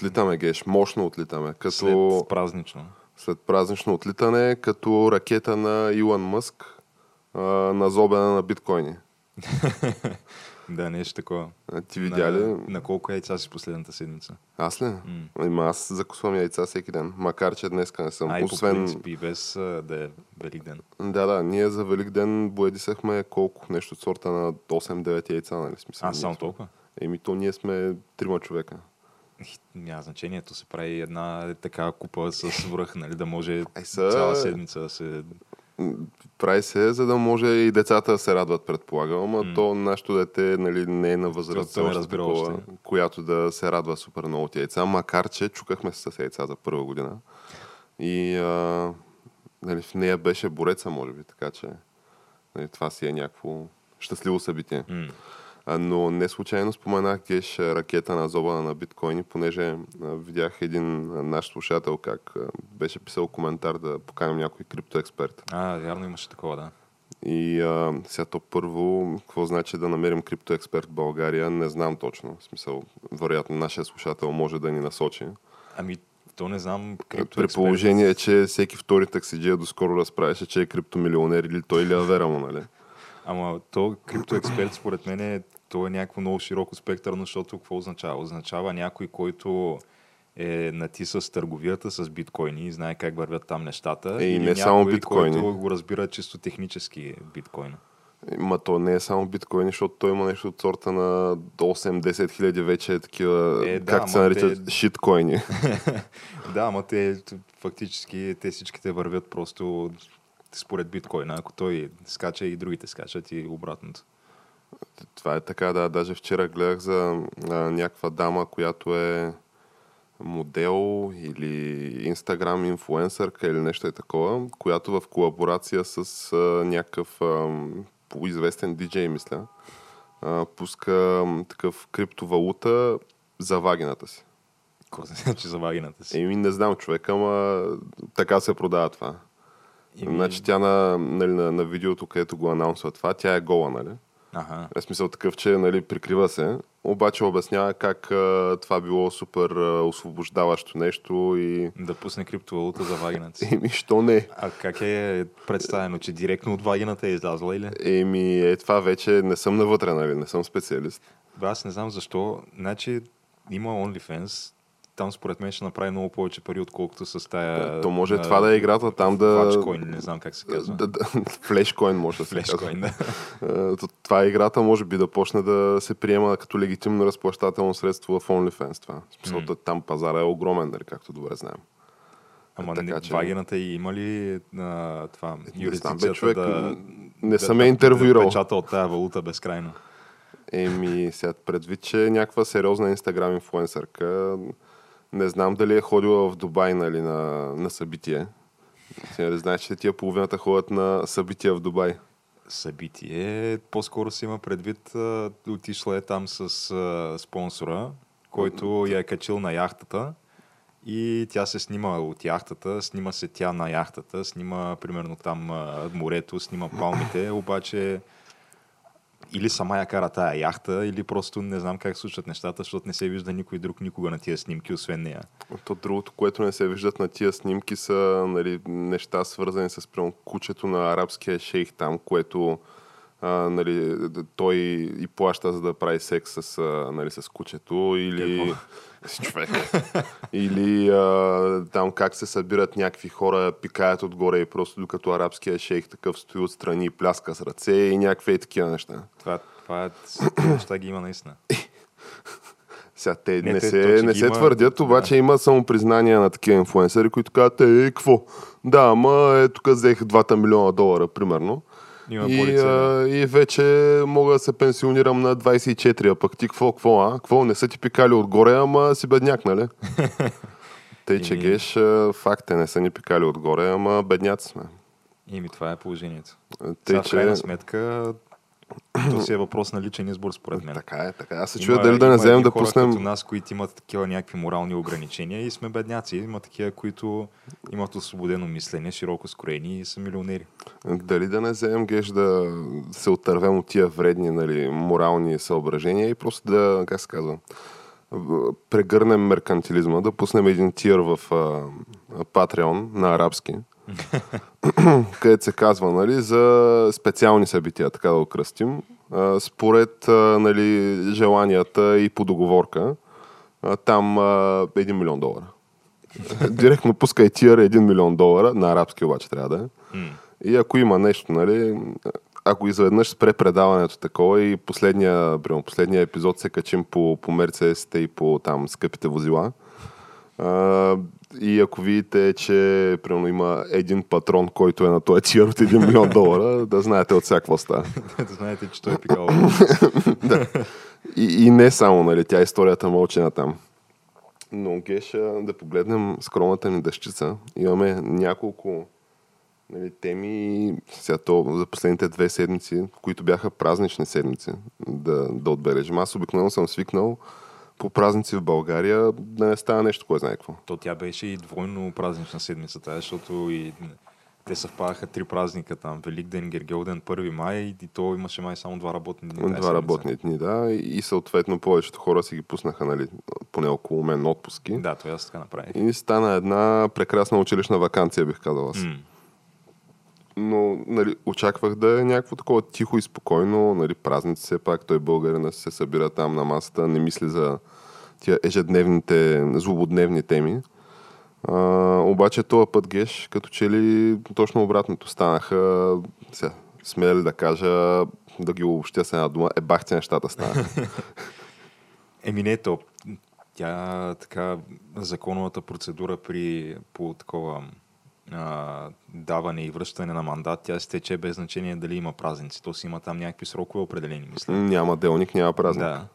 Отлитаме, Геш. Мощно отлитаме. Като след празнично. след празнично отлитане, като ракета на Илон Мъск а, на зобена на биткоини. Да, нещо такова. А, Ти видя ли? На, колко яйца си последната седмица? Аз ли? Ами аз закусвам яйца всеки ден. Макар, че днеска не съм. А, и по Освен... принцип, и без а, да е Велик ден. Да, да. Ние за Велик ден боядисахме колко? Нещо от сорта на 8-9 яйца, нали? Смисъл, А, само толкова? Еми то ние сме трима човека. Няма значението се прави една така купа с връх, нали, да може са- цяла седмица да се... Прави се, за да може и децата да се радват, предполагам. Ама то нашето дете нали, не е на възраст, още разбира такова, която да се радва супер много от яйца. Макар, че чукахме се с яйца за първа година. И а, нали, в нея беше бореца, може би. Така че нали, това си е някакво щастливо събитие. М. Но не случайно споменах Геш ракета на зоба на биткоини, понеже видях един наш слушател как беше писал коментар да поканим някой криптоексперт. А, вярно имаше такова, да. И а, сега то първо, какво значи да намерим криптоексперт в България, не знам точно. В смисъл, вероятно нашия слушател може да ни насочи. Ами, то не знам, При криптоексперт... положение, че всеки втори таксиджия доскоро разправяше, че е криптомилионер или той или Авера му, нали? Ама то криптоексперт според мен е, то е някакво много широко спектърно, защото какво означава? Означава някой, който е нати с търговията с биткоини и знае как вървят там нещата. Е, и не някой, само биткоини. който го разбира чисто технически биткоина. Ма то не е само биткоини, защото той има нещо от сорта на 8-10 хиляди вече такива, Е, да, как се наричат, те- шиткоини. Да, ама те фактически те всичките вървят просто според биткоина. Ако той скача и другите скачат и обратното. Това е така, да. Даже вчера гледах за а, някаква дама, която е модел или инстаграм инфуенсърка или нещо е такова, която в колаборация с а, някакъв а, известен диджей, мисля, а, пуска такъв криптовалута за вагината си. Какво значи за вагината си? Еми, не знам човек, ама така се продава това. Еми, Значи тя на, нали, на, на видеото, където го анонсва това, тя е гола, нали? Аха. Е смисъл такъв, че нали, прикрива се, обаче обяснява как а, това било супер а, освобождаващо нещо и Да пусне криптовалута за вагината си. еми, що не? А как е представено, че директно от вагината е излязла или? Еми, е това вече не съм навътре, нали, не съм специалист. Бе, аз не знам защо. Значи има OnlyFans. Там според мен ще направи много повече пари, отколкото с тая... То може а, това да е играта там да... Вачкоин, не знам как се казва. Да, да, флешкоин може да се. Флешкоин, да. То- Това е играта, може би да почне да се приема като легитимно разплащателно средство в OnlyFans. Това. Смисъл, М. там пазара е огромен, нали, както добре знаем. Ама Така не, че- вагината и има ли а, това, юрисдикцията човек, да... не да, съм да, интервюирал. Да печата от тая валута безкрайно. Еми, сега предвид, че е някаква сериозна инстаграм инфлуенсърка. Не знам дали е ходила в Дубай нали, на, на събитие. Не знаеш, че тия половината ходят на събития в Дубай. Събитие, по-скоро се има предвид, отишла е там с а, спонсора, който я е качил на яхтата и тя се снима от яхтата, снима се тя на яхтата, снима примерно там морето, снима палмите, обаче или сама я кара тая яхта, или просто не знам как случват нещата, защото не се вижда никой друг никога на тия снимки, освен нея. То другото, което не се виждат на тия снимки са нали, неща свързани с примерно, кучето на арабския шейх там, което а, нали, той и плаща за да прави секс с, а, нали, с кучето или с човек. или а, там как се събират някакви хора, пикаят отгоре и просто докато арабския шейх такъв стои отстрани и пляска с ръце и някакви такива неща. Това, това е, неща ги има наистина. Сега те не, не, се, не се има, твърдят, обаче да. има самопризнания на такива инфуенсъри, които казват, е, какво? Да, ама е, тук взех 2 милиона долара, примерно. Има и, а, и вече мога да се пенсионирам на 24, а пък ти какво, какво, а? Какво, не са ти пикали отгоре, ама си бедняк, нали? Тъй, че геш, факт е, не са ни пикали отгоре, ама бедняци сме. Ими това е положението. Тъй, Сега, че... в крайна сметка, то си е въпрос на личен избор, според мен. Така е, така. Аз се чуя дали да не вземем да пуснем... Като нас, които имат такива някакви морални ограничения и сме бедняци. Има такива, които имат освободено мислене, широко скроени и са милионери. Дали да не вземем геш да се отървем от тия вредни нали, морални съображения и просто да, как се казва, прегърнем меркантилизма, да пуснем един тир в Патреон на арабски където се казва нали, за специални събития, така да го кръстим, според нали, желанията и по договорка. Там 1 милион долара. Директно пускай тир 1 милион долара, на арабски обаче трябва да е. И ако има нещо, нали, ако изведнъж спре предаването такова и последния, последния епизод се качим по, по Мерцесите и по там скъпите возила, и ако видите, че примерно има един патрон, който е на този тир от 1 милион долара, да знаете от всякаква става. да знаете, че той е пикал. да. И, и не само, нали, тя историята мълчи на там. Но Геша, да погледнем скромната ни дъщица. Имаме няколко нали, теми сега то, за последните две седмици, които бяха празнични седмици, да, да отбележим. Аз обикновено съм свикнал по празници в България да не става нещо, кой знае какво. То тя беше и двойно празнична седмица, защото и те съвпадаха три празника там. Великден, Гергелден, 1 май и то имаше май само два работни дни. Два седмица. работни дни, да. И съответно повечето хора си ги пуснаха, нали, поне около мен отпуски. Да, това аз така направих. И стана една прекрасна училищна вакансия, бих казал аз. Mm. Но нали, очаквах да е някакво такова тихо и спокойно, нали, празници все пак, той българина се събира там на масата, не мисли за тия ежедневните, злободневни теми. А, обаче този път геш, като че ли точно обратното станаха, сега, смея ли да кажа, да ги обобщя с една дума, е бахте нещата станаха. Еми не то. Тя така, законовата процедура при по такова а, даване и връщане на мандат, тя се тече без значение дали има празници. То си има там някакви срокове определени, мисля. Няма делник, няма празник. Да.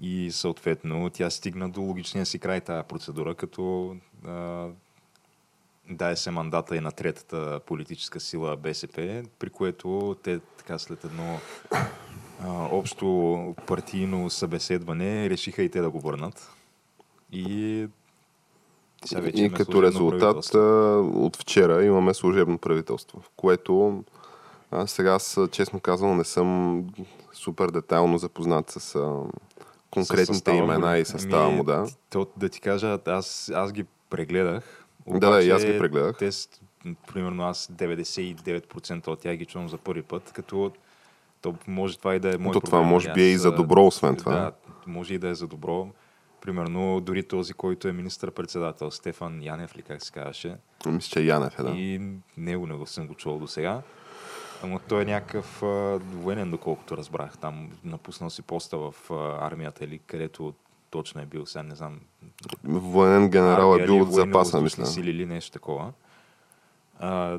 И съответно тя стигна до логичния си край тази процедура, като а, дай се мандата и на третата политическа сила БСП, при което те така след едно а, общо партийно събеседване решиха и те да го върнат. И сега вече и като резултат от вчера имаме служебно правителство, в което аз сега, честно казвам, не съм супер детайлно запознат с конкретните имена и състава му, да. То, да ти кажа, аз, аз ги прегледах. Обаче, да, да, и аз ги прегледах. Те, примерно аз 99% от тях ги чувам за първи път, като то може това и да е мой То това може би е и за добро, освен това. Да, може и да е за добро. Примерно, дори този, който е министър-председател, Стефан Янев ли как се казваше. Мисля, че Янев е, да. И него не го съм го чувал до сега. Ама той е някакъв а, военен, доколкото разбрах. Там напуснал си поста в а, армията или където точно е бил, сега не знам. Военен генерал е бил от запаса, мисля. Сили или нещо такова. А,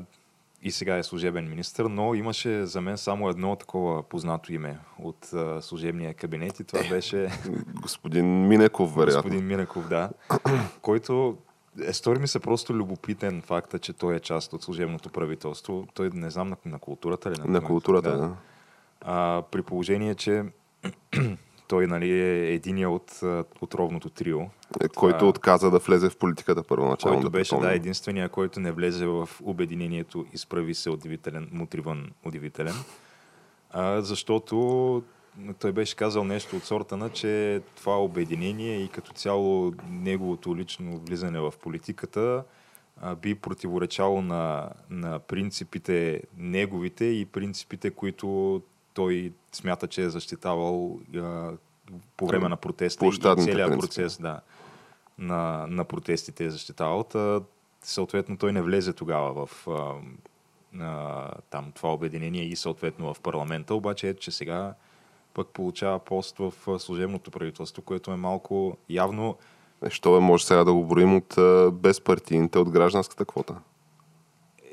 и сега е служебен министр, но имаше за мен само едно такова познато име от а, служебния кабинет и това е, беше... Господин Минеков, вероятно. Господин Минеков, да. който е, стори ми се просто любопитен факта, че той е част от служебното правителство. Той не знам на, на културата ли? На, на културата, да. да. А, при положение, че той нали, е единия от отровното трио. Е, който Това, отказа да влезе в политиката първоначално. Който беше да, единствения, който не влезе в обединението изправи се удивителен, мутриван удивителен. А, защото той беше казал нещо от сорта на, че това обединение и като цяло неговото лично влизане в политиката а, би противоречало на, на принципите неговите и принципите, които той смята, че е защитавал а, по време на протеста и целият процес да, на, на протестите е защитавал. Та, съответно той не влезе тогава в а, а, там, това обединение и съответно в парламента, обаче е, че сега пък получава пост в а, служебното правителство, което е малко явно Е, що бе, може сега да го броим от а, безпартийните, от гражданската квота.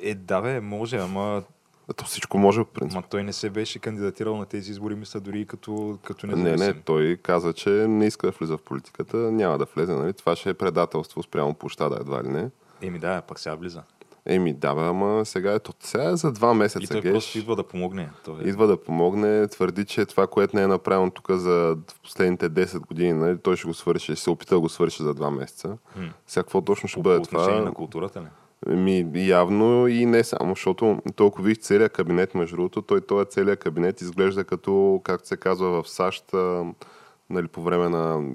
е да бе, може, ама, Ето всичко може, в принцип. ама той не се беше кандидатирал на тези избори, мисля, дори като, като Не, независим. не, той каза, че не иска да влиза в политиката, няма да влезе, нали? Това ще е предателство спрямо площада, едва ли не. Еми да, пък сега влиза. Еми, да, бе, ама сега е, то, сега е за два И месеца, той геш. просто идва да помогне. Той е... Идва да помогне, твърди, че това, което не е направено тук за последните 10 години, нали, той ще го свърши, ще се опита да го свърши за два месеца. Хм. Сега какво точно ще По, бъде по това? на културата ли? Ми, явно и не само, защото толкова виж целият кабинет, между другото, той този целият кабинет изглежда като, както се казва в САЩ, нали, по време на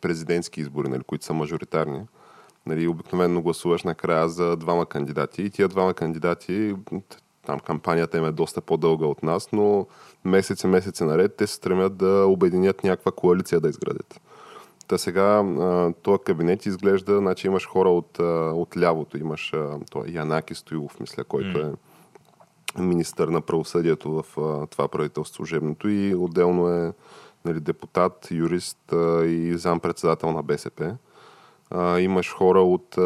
президентски избори, нали, които са мажоритарни. Нали, обикновено гласуваш накрая за двама кандидати и тия двама кандидати, там кампанията им е доста по-дълга от нас, но месеци, месеци наред те се стремят да обединят някаква коалиция да изградят. Та сега този кабинет изглежда, значи имаш хора от, от лявото, имаш той Янаки Стоилов, мисля, който е министър на правосъдието в това правителство служебното и отделно е нали, депутат, юрист и зампредседател на БСП. А, имаш хора от а,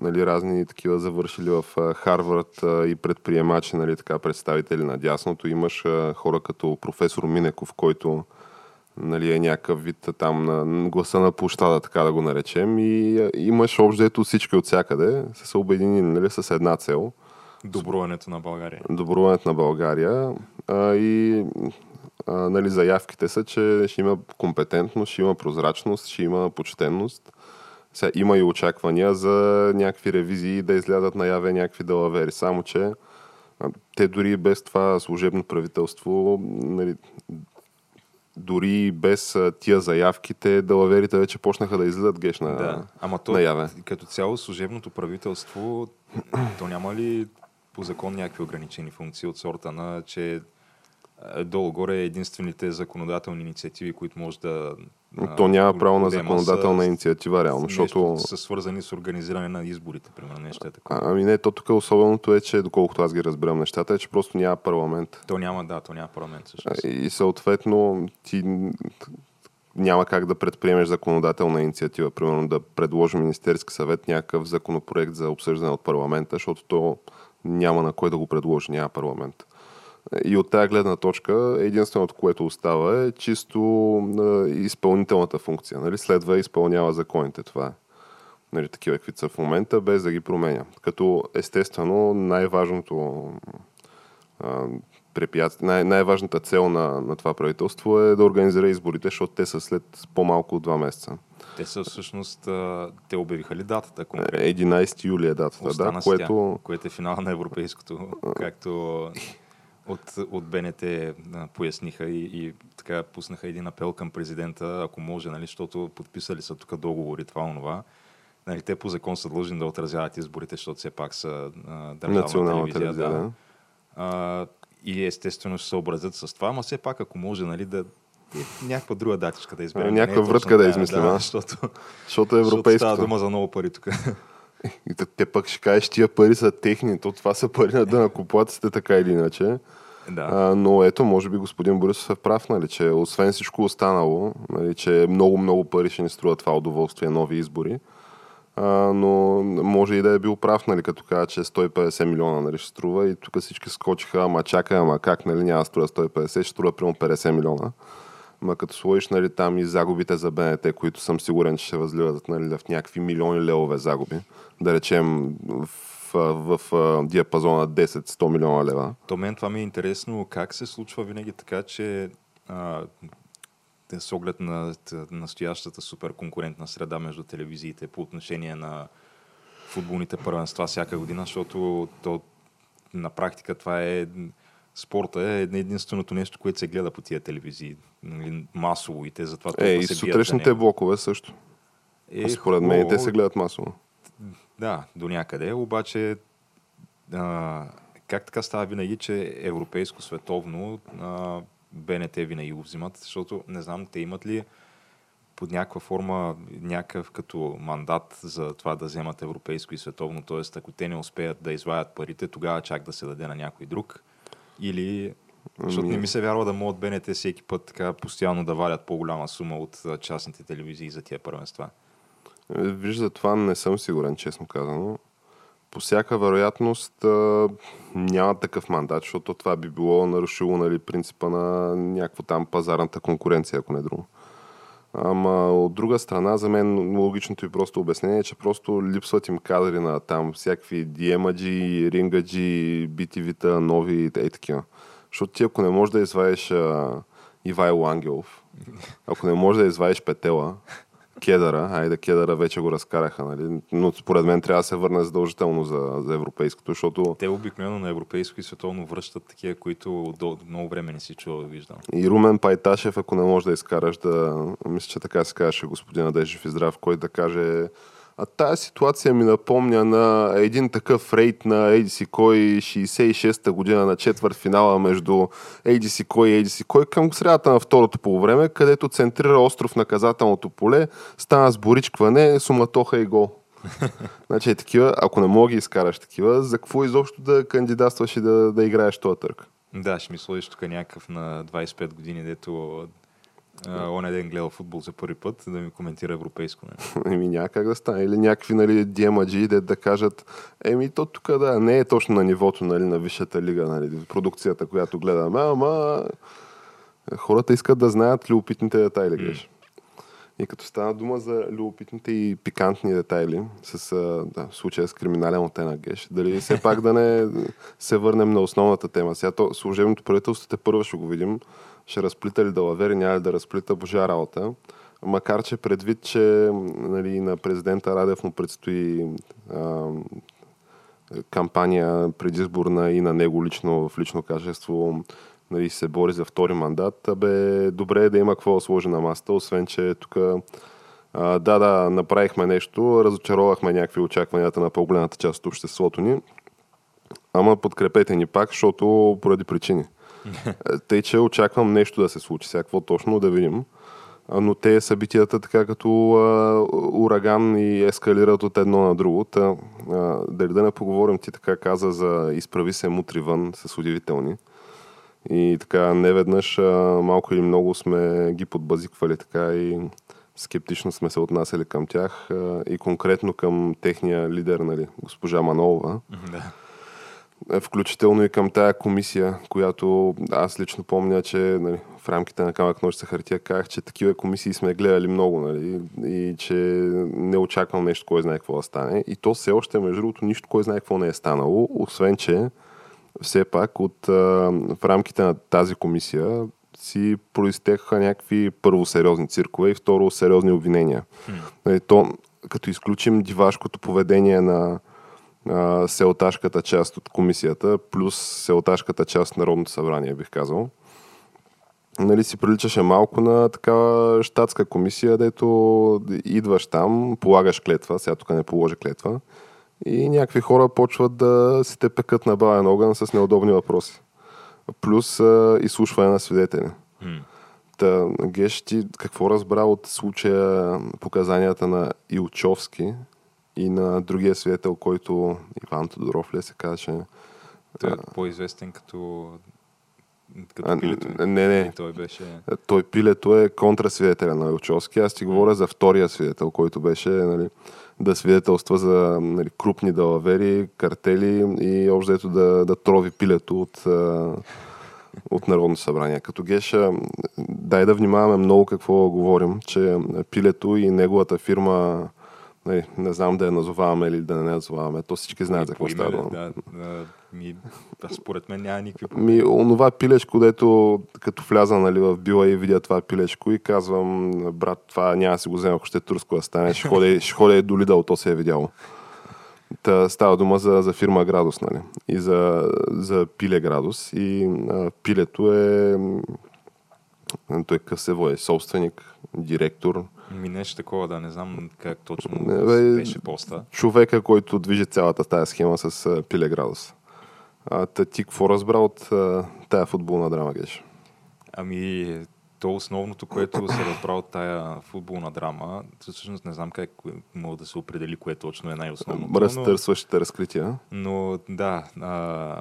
нали, разни такива завършили в а, Харвард а, и предприемачи, нали, така, представители на дясното. Имаш а, хора като професор Минеков, който нали, е някакъв вид там на гласа на площада, така да го наречем. И а, имаш общо ето всички от всякъде са се обединили нали, с една цел Доброенето на България. добруването на България а, и а, нали, заявките са, че ще има компетентност, ще има прозрачност, ще има почтенност. Сега има и очаквания за някакви ревизии да излязат наяве някакви далавери. Само, че те дори без това служебно правителство, нали, дори без тия заявки, те далаверите вече почнаха да излизат геш на, Да. Ама то, наяве. като цяло служебното правителство, то няма ли по закон някакви ограничени функции от сорта на, че долу-горе единствените законодателни инициативи, които може да... а, То няма право на законодателна са- инициатива, реално, нещо защото... са свързани с организиране на изборите, примерно нещо е такова. А, ами не, то тук особеното е, че доколкото аз ги разбирам нещата, е, че просто няма парламент. То няма, да, то няма парламент всъщност. И съответно ти няма как да предприемеш законодателна инициатива, примерно да предложи Министерски съвет някакъв законопроект за обсъждане от парламента, защото то няма на кой да го предложи, няма парламент. И от тази гледна точка, единственото, което остава е чисто изпълнителната функция. Нали? Следва и изпълнява законите. Това е. Нали, такива, каквито са в момента, без да ги променя. Като естествено най-важното а, препятствие, най- най-важната цел на, на това правителство е да организира изборите, защото те са след по-малко от два месеца. Те са всъщност... Те обявиха ли датата конкретно? 11 юли е датата, Остана да, с тя, което което е финал на европейското, както от, от БНТ поясниха и, и така пуснаха един апел към президента, ако може, нали, защото подписали са тук договори, това, онова. Нали, те по закон са длъжни да отразяват изборите, защото все пак са а, държавна национална телевизия. телевизия, да. А, и естествено ще се съобразят с това, ама все пак, ако може, нали, да е, някаква друга датичка да изберем. Някаква е врътка да измислим, Да, защото, Защото защото европейското. става дума за много пари тук. И т- те пък ще кажеш, тия пари са техни, то това са пари на дънакоплатците, така или иначе. Да. А, но ето, може би господин Борисов е прав, нали, че освен всичко останало, нали, че много-много пари ще ни струва това удоволствие, нови избори. А, но може и да е бил прав, нали, като каза, че 150 милиона нали, ще струва и тук всички скочиха, ама чакай, ама как, нали, няма струва 150, ще струва примерно 50 милиона. Ма като сложиш нали, там и загубите за БНТ, които съм сигурен, че ще възливат нали, в някакви милиони левове загуби, да речем в, в, в диапазона 10-100 милиона лева. То мен това ми е интересно как се случва винаги така, че а, с оглед на настоящата супер конкурентна среда между телевизиите по отношение на футболните първенства всяка година, защото то, на практика това е спорта е единственото нещо, което се гледа по тия телевизии. Нали, Масово и те затова Е, и се сутрешните блокове също. Е, Според мен те се гледат масово. Да, до някъде. Обаче, а, как така става винаги, че европейско, световно, а, БНТ винаги го взимат, защото не знам, те имат ли под някаква форма някакъв като мандат за това да вземат европейско и световно, т.е. ако те не успеят да извадят парите, тогава чак да се даде на някой друг. Или защото не ми се вярва да могат БНТ всеки път така постоянно да валят по-голяма сума от частните телевизии за тия първенства. Вижда, това не съм сигурен, честно казано. По всяка вероятност а, няма такъв мандат, защото това би било нарушило нали, принципа на някаква там пазарната конкуренция, ако не друго. Ама от друга страна, за мен логичното и просто обяснение е, че просто липсват им кадри на там всякакви диемаджи, рингаджи, битивита, нови и такива. Защото ти ако не можеш да извадиш Ивайло Ангелов, ако не можеш да извадиш Петела, Кедъра, айде Кедъра вече го разкараха, нали? но според мен трябва да се върне задължително за, за европейското, защото... Те обикновено на европейско и световно връщат такива, които до много време не си чувал, виждам. И Румен Пайташев, ако не можеш да изкараш да... Мисля, че така се казваше господина Дежев и здрав, който да каже а тая ситуация ми напомня на един такъв рейд на ADC Кой 66-та година на четвърт финала между ADC Кой и ADC Кой към средата на второто полувреме, където центрира остров наказателното поле, стана сборичкване, суматоха и гол. значи е такива, ако не мога ги изкараш такива, за какво изобщо да кандидатстваш и да, да играеш този търк? Да, ще ми сложиш тук някакъв на 25 години, дето он ден гледал футбол за първи път, да ми коментира европейско. Не? Еми няма как да стане. Или някакви нали, диемаджи да, да кажат, еми то тук да, не е точно на нивото нали, на висшата лига, нали, продукцията, която гледаме, ама хората искат да знаят любопитните детайли. Mm. И като стана дума за любопитните и пикантни детайли, с да, случая с криминален оттенък геш, дали все пак да не се върнем на основната тема. Сега то, служебното правителство те първо ще го видим, ще разплита ли далавери, няма ли да разплита божа работа. Макар, че предвид, че нали, на президента Радев му предстои а, кампания предизборна и на него лично, в лично качество нали, се бори за втори мандат, бе добре е да има какво да сложи на маста, освен, че тук да, да, направихме нещо, разочаровахме някакви очакванията на по-голямата част от обществото ни, ама подкрепете ни пак, защото поради причини. Тъй, че очаквам нещо да се случи. Сега какво точно да видим. Но те събитията така като а, ураган и ескалират от едно на друго. Та, а, дали да не поговорим, ти така каза за изправи се мутри вън с удивителни. И така неведнъж а, малко или много сме ги подбазиквали така и скептично сме се отнасяли към тях а, и конкретно към техния лидер, нали, госпожа Манолова. Да включително и към тая комисия, която аз лично помня, че нали, в рамките на камък нощ хартия казах, че такива комисии сме гледали много нали, и че не очаквам нещо, кой знае какво да стане. И то все още, между другото, нищо, кой знае какво не е станало, освен, че все пак от, в рамките на тази комисия си проистеха някакви първо сериозни циркове и второ сериозни обвинения. Hmm. То, като изключим дивашкото поведение на селташката част от комисията, плюс селташката част от Народното събрание, бих казал. Нали, си приличаше малко на такава щатска комисия, дето идваш там, полагаш клетва, сега тук не положи клетва, и някакви хора почват да си те пекат на бавен огън с неудобни въпроси. Плюс а, изслушване на свидетели. Mm. Та, Геш, ти какво разбра от случая показанията на Илчовски, и на другия свидетел, който Иван Тодоров ли се казваше. Той е по-известен като като а, пилето. Не, не. Той беше... Той пилето е контрасвидетеля на Илчовски. Аз ти говоря за втория свидетел, който беше нали, да свидетелства за нали, крупни далавери, картели и ето да, да трови пилето от, от Народното събрание. Като Геша, дай да внимаваме много какво говорим, че пилето и неговата фирма нали, не знам да я назоваваме или да не я назоваваме. То всички знаят за какво става. Да, да, ми, според мен няма никакви проблеми. Ми, онова пилешко, дето като вляза нали, в била и видя това пилешко и казвам, брат, това няма да си го взема, ако ще е турско да стане, ще ходя, ще ходя до Лидал, то се е видяло. Та става дума за, за фирма Градус, нали? И за, за пиле Градус. И а, пилето е той късево е собственик, директор, ми нещо такова, да не знам как точно бе, беше поста. Човека, който движи цялата тази схема с Пиле Градус. А та ти какво разбра от а, тая футболна драма, Геш? Ами, то основното, което се разбра от тая футболна драма, всъщност не знам как мога да се определи кое точно е най-основното. Разтърсващите разкрития. Но да, а,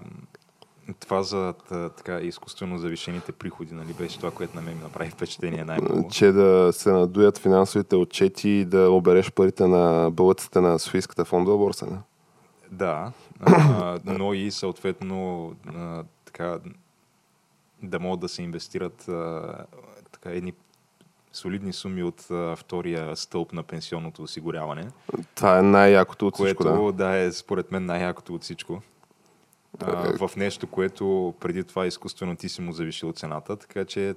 това за така изкуствено завишените приходи, нали, беше това, което на мен ми направи впечатление най-много. Че да се надуят финансовите отчети и да обереш парите на бълъците на Софийската фондова борса, не? Да, а, но и съответно а, така, да могат да се инвестират а, така, едни солидни суми от а, втория стълб на пенсионното осигуряване. Това е най-якото от всичко, което, да. да, е според мен най-якото от всичко. А, в нещо, което преди това изкуствено ти си му завишил цената, така че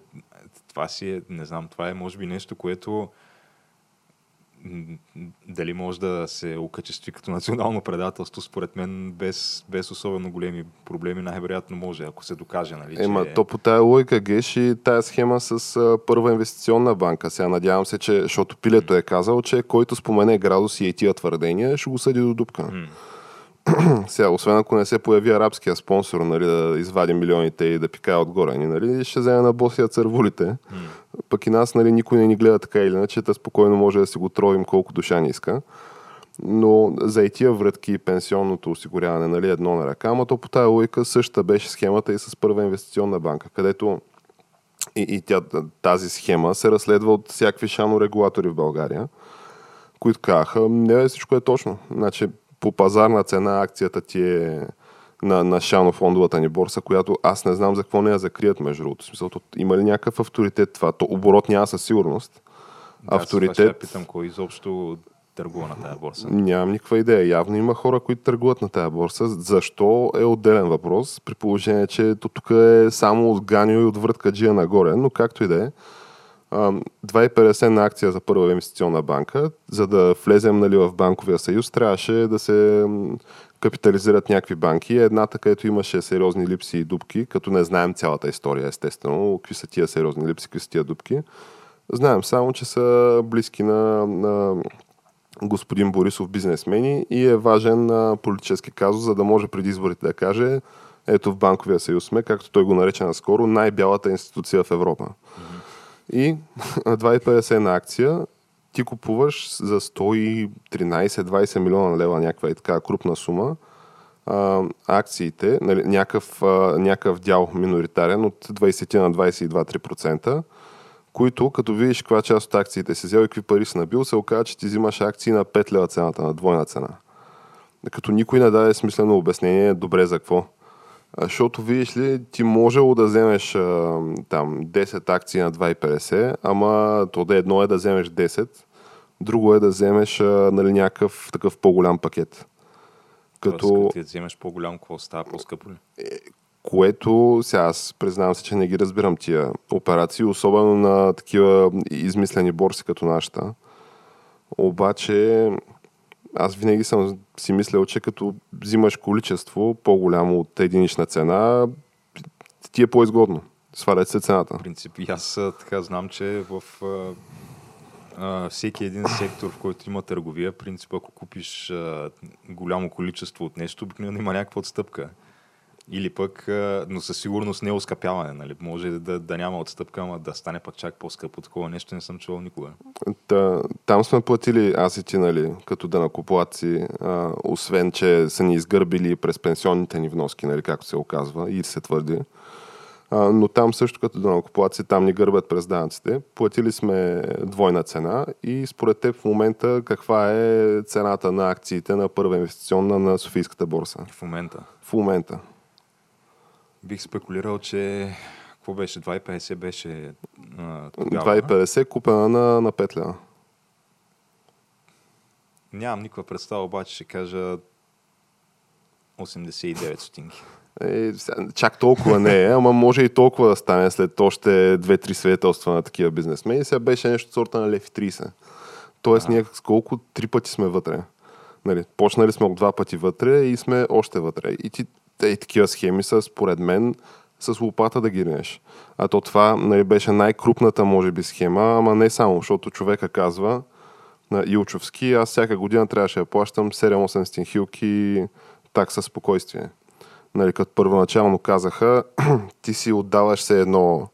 това си е, не знам, това е може би нещо, което дали може да се окачестви като национално предателство, според мен без, без особено големи проблеми, най-вероятно може, ако се докаже. Нали, Ема, че... то по тая логика геш и тая схема с а, първа инвестиционна банка. Сега надявам се, че, защото пилето е казал, че който спомене градуси и тия твърдения, ще го съди до дупка. Mm. Сега, освен ако не се появи арабския спонсор, нали, да извади милионите и да пикае отгоре, нали, ще вземе на босия цървулите. Mm. Пък и нас, нали, никой не ни гледа така или иначе, да спокойно може да си го тровим колко душа ни иска. Но за и тия врътки и пенсионното осигуряване, нали, едно на ръка, ама то по тази логика същата беше схемата и с първа инвестиционна банка, където и, и тя, тази схема се разследва от всякакви шано регулатори в България, които казаха, не, всичко е точно. Значи, по пазарна цена акцията ти е на, на Шано фондовата ни борса, която аз не знам за какво не я закрият, между другото. Смисъл, има ли някакъв авторитет това? То оборот няма със сигурност. Да, авторитет. Ще питам кой изобщо търгува на тази борса. Нямам никаква идея. Явно има хора, които търгуват на тази борса. Защо е отделен въпрос, при положение, че тук е само от Ганио и от врътка Джия нагоре, но както и да е. 2,50 на акция за първа инвестиционна банка. За да влезем нали, в банковия съюз, трябваше да се капитализират някакви банки. Едната, където имаше сериозни липси и дупки, като не знаем цялата история, естествено, какви са тия сериозни липси, какви са тия дупки. Знаем само, че са близки на, на господин Борисов бизнесмени и е важен политически казус, за да може преди изборите да каже ето в Банковия съюз сме, както той го нарече наскоро, най-бялата институция в Европа. Mm-hmm. И 2,50 на акция ти купуваш за 113-20 милиона лева някаква и така крупна сума а, акциите, нали, някакъв, а, някакъв дял миноритарен от 20 на 22-3%, които като видиш каква част от акциите си взел и какви пари си набил, се оказа, че ти взимаш акции на 5 лева цената, на двойна цена. Като никой не даде смислено обяснение, добре за какво. Защото, видиш ли, ти можело да вземеш а, там 10 акции на 2,50, ама то да едно е да вземеш 10, друго е да вземеш а, нали, някакъв такъв по-голям пакет. Като... Тоест, ти вземеш по-голям, какво става по-скъпо ли? Е, което, сега аз признавам се, че не ги разбирам тия операции, особено на такива измислени борси като нашата. Обаче, аз винаги съм си мислял, че като взимаш количество по-голямо от единична цена, ти е по-изгодно. Свалят се цената. В принцип, и аз така знам, че в а, всеки един сектор, в който има търговия, принцип, ако купиш а, голямо количество от нещо, обикновено има някаква отстъпка. Или пък, но със сигурност не е оскъпяване. Нали? Може да, да няма отстъпка, ама да стане пък чак по-скъпо. Такова нещо не съм чувал никога. Та, там сме платили аз и ти, нали, като да накупуваци, а, освен, че са ни изгърбили през пенсионните ни вноски, нали, както се оказва и се твърди. А, но там също като да накупуваци, там ни гърбят през данъците. Платили сме двойна цена и според теб в момента каква е цената на акциите на първа инвестиционна на Софийската борса? В момента? В момента. Бих спекулирал, че какво беше? 2,50 беше а, тогава. 2,50 купена на, на 5 лева. Нямам никаква представа, обаче ще кажа 89 стотинки. Е, чак толкова не е, ама може и толкова да стане след още 2-3 свидетелства на такива бизнесмени. Сега беше нещо от сорта на лев 30. Тоест, а. ние колко три пъти сме вътре. Нали, почнали сме от два пъти вътре и сме още вътре. И ти и такива схеми са, според мен, с лопата да ги ринеш. А то това нали, беше най-крупната, може би, схема, ама не само, защото човека казва на Илчовски, аз всяка година трябваше да плащам 7-8 хилки такса спокойствие. нали, като първоначално казаха, ти си отдаваш се едно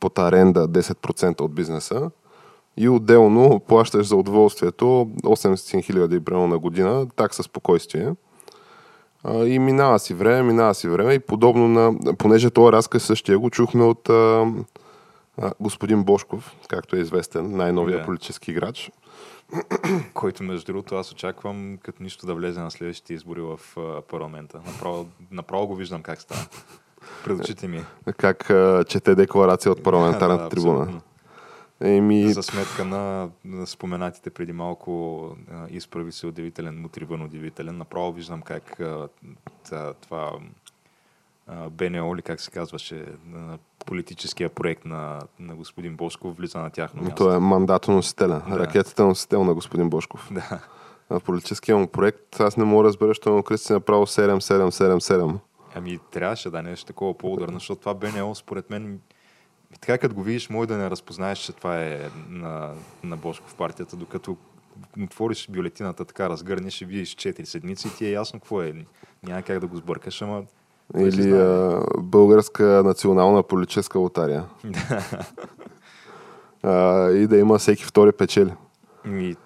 под аренда 10% от бизнеса и отделно плащаш за удоволствието 800 хиляди на година, такса спокойствие. А, и минава си време, минава си време и подобно на... Понеже този разказ същия го чухме от а, а, господин Бошков, както е известен, най-новия Да. политически играч. Който, между другото, аз очаквам като нищо да влезе на следващите избори в а, парламента. Направо, направо го виждам как става. Пред очите ми. Как а, чете декларация от парламентарната Да, трибуна. абсолютно. Еми, За сметка на, на споменатите преди малко изправи се удивителен, мутриван удивителен. Направо виждам как а, това а, БНО, или как се казваше, а, политическия проект на, на господин Бошков влиза на тяхно място. той е мандатоносителя, Да. ракетата носител на господин Бошков. Да. В политическия му проект, аз не мога да разбера, що му Кристи направо 7777. Ами трябваше да е нещо такова по-ударно, защото това БНО според мен така като го видиш, може да не разпознаеш, че това е на, на Бошко в партията, докато отвориш бюлетината, така разгърнеш и видиш 4 седмици и ти е ясно какво е. Няма как да го сбъркаш, ама Или а, българска национална политическа лотария. а, и да има всеки втори печели. Ми,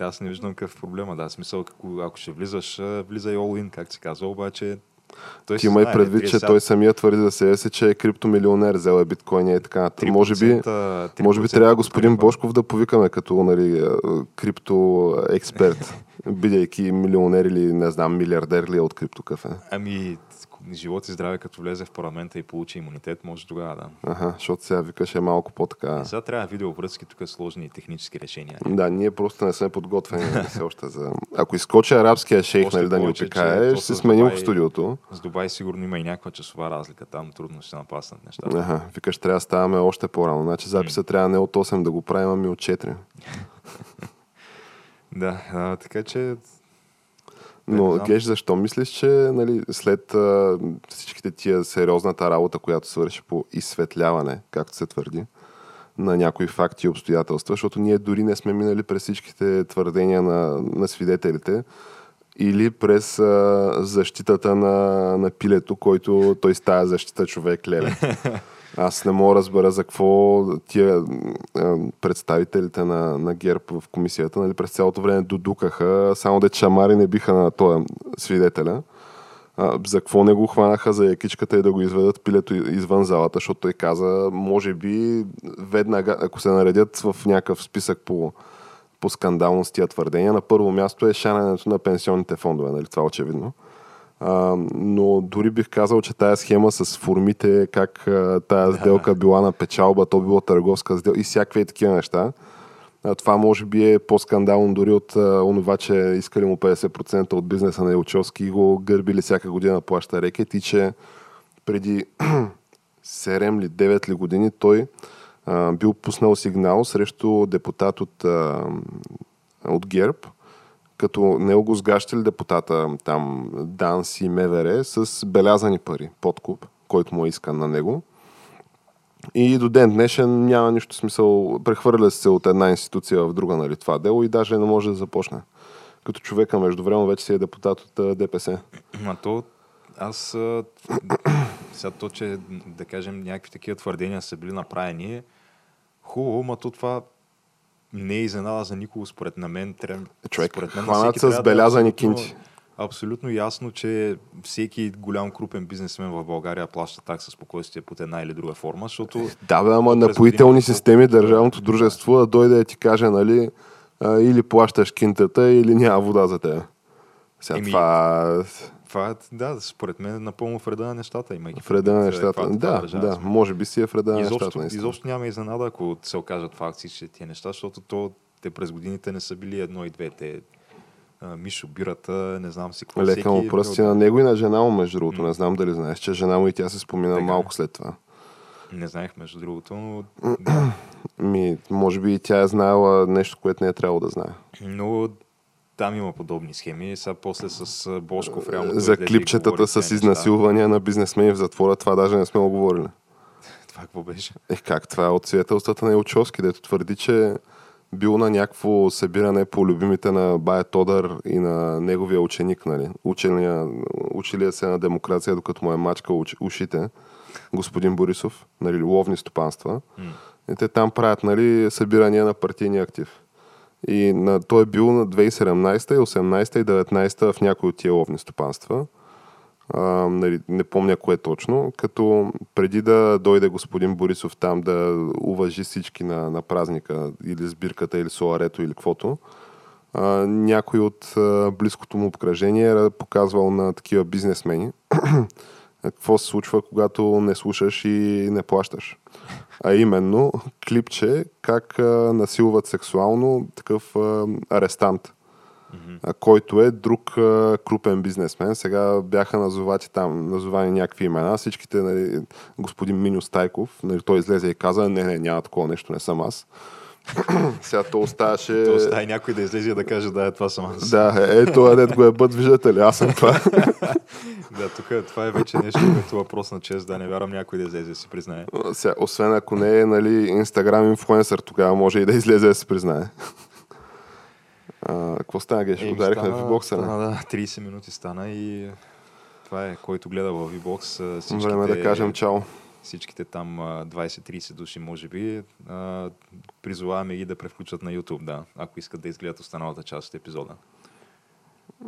аз не виждам какъв проблема. Да, смисъл, ако, ако ще влизаш, влизай all in, как се казва, обаче той Ти имай предвид, не, че той самия твърди за себе си, че е криптомилионер, взел е биткоини и така. Може би, 3%, може би 3% трябва господин Бошков да повикаме като нали, а, крипто експерт, бидейки милионер или не знам, милиардер ли е от криптокафе. Ами, живот и здраве, като влезе в парламента и получи имунитет, може тогава да. Аха, защото сега викаш е малко по-така. Сега трябва видеовръзки, тук сложни технически решения. Да, ние просто не сме подготвени нали, все още за... Ако изкочи арабския шейх, нали, да ни опекае, ще се сменим в студиото. С Дубай сигурно има и някаква часова разлика, там трудно ще се напаснат нещата. Аха, викаш, трябва да ставаме още по-рано. Значи записа трябва не от 8 да го правим, ами от 4. Да, а, така че Но. Геш, защо мислиш, че нали, след а, всичките тия сериозната работа, която свърши по изсветляване, както се твърди, на някои факти и обстоятелства, защото ние дори не сме минали през всичките твърдения на, на свидетелите или през а, защитата на, на пилето, който той с тая защита човек леле. Аз не мога да разбера за какво тия представителите на, на ГЕРБ в комисията нали, през цялото време додукаха, само де чамари не биха на този свидетеля. А, за какво не го хванаха за якичката и да го изведат пилето извън залата, защото той каза, може би веднага, ако се наредят в някакъв списък по, по скандално с тия твърдения, на първо място е шанането на пенсионните фондове, нали? това очевидно. А, но дори бих казал, че тая схема с формите, как а, тая сделка била на печалба, то било търговска сделка и всякакви такива неща. А, това може би е по-скандално дори от а, онова, че искали му 50% от бизнеса на Елчовски и го гърбили всяка година плаща рекет и че преди 7 ли 9 ли години той а, бил пуснал сигнал срещу депутат от, а, от ГЕРБ, като него го сгащали депутата там Данс и МВР с белязани пари, подкуп, който му е искан на него. И до ден днешен няма нищо смисъл. Прехвърля се от една институция в друга, нали, това дело и даже не може да започне. Като човека между време вече си е депутат от ДПС. Ма то, аз сега то, че да кажем някакви такива твърдения са били направени, хубаво, ма то това не е изненада за никого, според на мен. Трябва, Човек, според мен на хванат с да е белязани абсолютно- кинти. Абсолютно ясно, че всеки голям крупен бизнесмен в България плаща такса спокойствие под една или друга форма, защото Да, бе, ама напоителни системи, държавното дружество да дойде да ти каже, нали, или плащаш кинтата, или няма вода за теб. Сега Еми, това това е, да, според мен е напълно вреда на нещата. Имайки вреда на предвид, нещата. е Да, държава да, може би си е вреда на изобщо, нещата. наистина. изобщо няма изненада, ако се окажат факти, че тия неща, защото то, те през годините не са били едно и две. Те, Мишо, бирата, не знам си какво. Лека му пръсти на него и на жена му, между другото. Не знам дали знаеш, че жена му и тя се спомина Така е. малко след това. Не знаех, между другото, но, Ми, може би и тя е знаела нещо, което не е трябвало да знае. но там има подобни схеми. Сега после с Бошков реално. За клипчетата с изнасилвания на бизнесмени в затвора, това даже не сме го говорили. Това какво беше? Е, как това е от свидетелствата на Илчовски, дето твърди, че бил на някакво събиране по любимите на Бая Тодър и на неговия ученик, нали? Учения, училия се на демокрация, докато му е мачка ушите, господин Борисов, нали, ловни стопанства. Mm. И те там правят нали, събирания на партийния актив. И на, той е бил на 2017, 2018 и 2019 в някои от тия ловни стопанства. А, нали, не помня кое точно, като преди да дойде господин Борисов там да уважи всички на, на празника или сбирката или соларето или каквото, а, някой от а, близкото му обкръжение е показвал на такива бизнесмени какво се случва, когато не слушаш и не плащаш. А именно клипче как а, насилват сексуално такъв а, арестант mm-hmm. който е друг а, крупен бизнесмен. Сега бяха назовати там, назовани някакви имена. Всичките, нали, господин Миню Стайков, нали, той излезе и каза, не, не, няма такова нещо, не съм аз. Сега то оставаше... То остави някой да излезе и да каже, да, е, това съм аз. Да, е, е това дед го е бъд, виждате ли, аз съм това. да, тук това е вече нещо като въпрос на чест, да не вярвам някой да излезе си признае. Сега, освен ако не е, нали, инстаграм инфлуенсър, тогава може и да излезе да си признае. А, какво стана, Геш? Е, Ударихме в бокса, Да, да, 30 минути стана и това е, който гледа в V-Box. Време да кажем чао. Всичките там 20-30 души, може би, призоваваме ги да превключат на YouTube, да, ако искат да изгледат останалата част от епизода.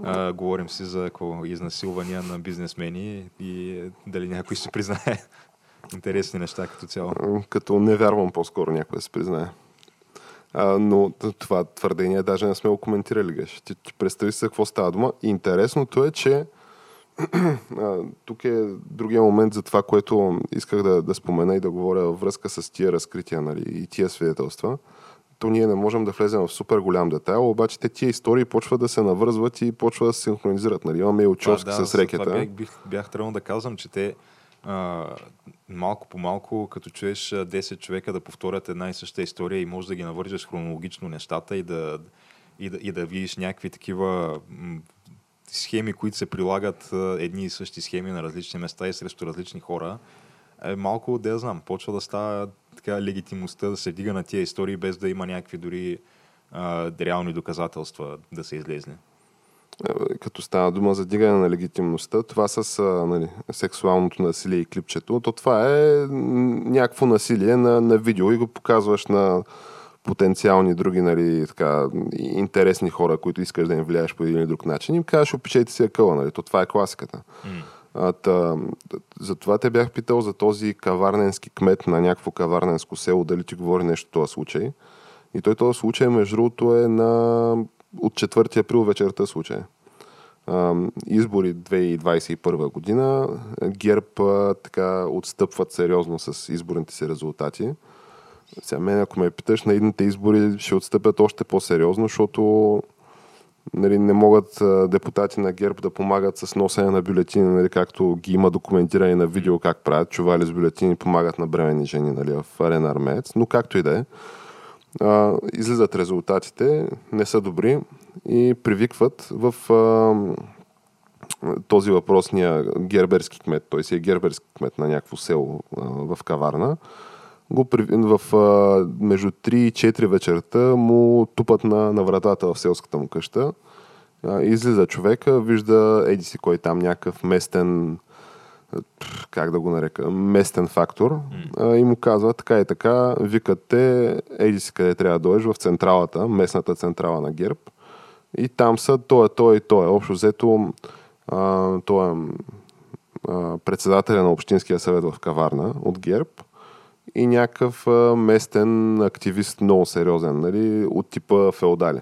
А, говорим си за какво, изнасилвания на бизнесмени и дали някой ще признае интересни неща като цяло. Като не вярвам по-скоро някой да се признае. А, но това твърдение даже не сме го коментирали. Ти, представи се какво става дума. Интересното е, че тук е другия момент за това, което исках да, да спомена и да говоря във връзка с тия разкрития нали, и тия свидетелства. То ние не можем да влезем в супер голям детайл, обаче те тия истории почват да се навързват и почват да се синхронизират. Нали? Имаме и учоски да, с рекета. Бях, бих, бях трябвало да казвам, че те а, малко по малко, като чуеш 10 човека да повторят една и съща история и можеш да ги навържеш хронологично нещата и да, и да, и да видиш някакви такива схеми, които се прилагат едни и същи схеми на различни места и срещу различни хора, е малко, да я знам, почва да става така легитимността да се дига на тия истории, без да има някакви дори а, реални доказателства да се излезне. Е, като става дума за дигане на легитимността, това с нали, сексуалното насилие и клипчето, то това е някакво насилие на, на видео и го показваш на потенциални други нали, така, интересни хора, които искаш да им влияеш по един или друг начин. Им кажеш, опишете си акъла, нали? то това е класиката. Mm. А, та, затова те бях питал за този каварненски кмет на някакво каварненско село, дали ти говори нещо този случай. И той този случай, между другото, е на от 4 април вечерта случай. Избори 2021 година. ГЕРБ така отстъпват сериозно с изборните си резултати. Сега мен, ако ме питаш, на едните избори ще отстъпят още по-сериозно, защото нали, не могат депутати на ГЕРБ да помагат с носене на бюлетини, нали, както ги има документирани на видео как правят. Чували с бюлетини помагат на бременни жени нали, в арена армеец. Но както и да е излизат резултатите, не са добри и привикват в а, този въпросния герберски кмет, той си е герберски кмет на някакво село а, в Каварна, го в, а, между 3 и 4 вечерта му тупат на, на вратата в селската му къща. А, излиза човека, вижда еди си кой там някакъв местен как да го нарека, местен фактор mm. и му казва така и така, викат те, еди си къде трябва да дойдеш, в централата, местната централа на ГЕРБ и там са той, той и той. Общо взето той е председателя на Общинския съвет в Каварна от ГЕРБ и някакъв местен активист, много сериозен, нали, от типа феодали.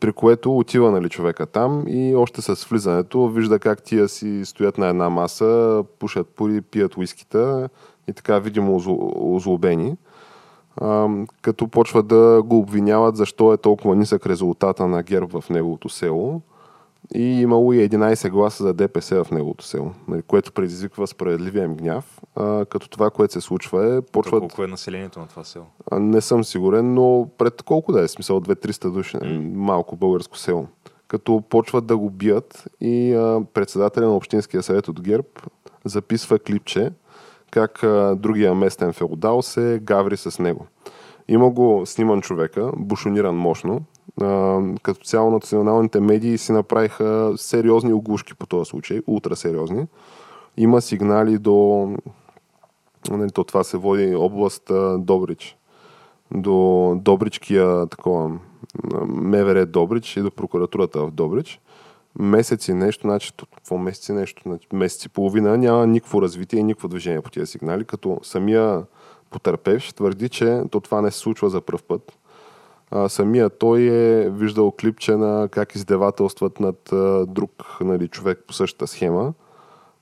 При което отива нали, човека там и още с влизането вижда как тия си стоят на една маса, пушат пури, пият уискита и така видимо озлобени. Като почват да го обвиняват защо е толкова нисък резултата на ГЕРБ в неговото село и имало и 11 гласа за ДПС в неговото село, нали, което предизвиква справедливия им гняв, а, като това, което се случва е... Почват... Колко е населението на това село? А, не съм сигурен, но пред колко да е смисъл? 2-300 души, mm. малко българско село. Като почват да го бият и а, председателя на Общинския съвет от ГЕРБ записва клипче, как а, другия местен феодал се гаври с него. Има го сниман човека, бушониран мощно. Като цяло националните медии си направиха сериозни оглушки по този случай, ултра сериозни. Има сигнали до... Нали, то това се води област Добрич. До Добричкия такова МВР Добрич и до прокуратурата в Добрич. Месеци нещо, значи какво месеци нещо, значи, месеци и половина няма никакво развитие и никакво движение по тези сигнали, като самия потърпевш твърди, че то това не се случва за пръв път. А, самия той е виждал клипче на как издевателстват над а, друг нали, човек по същата схема.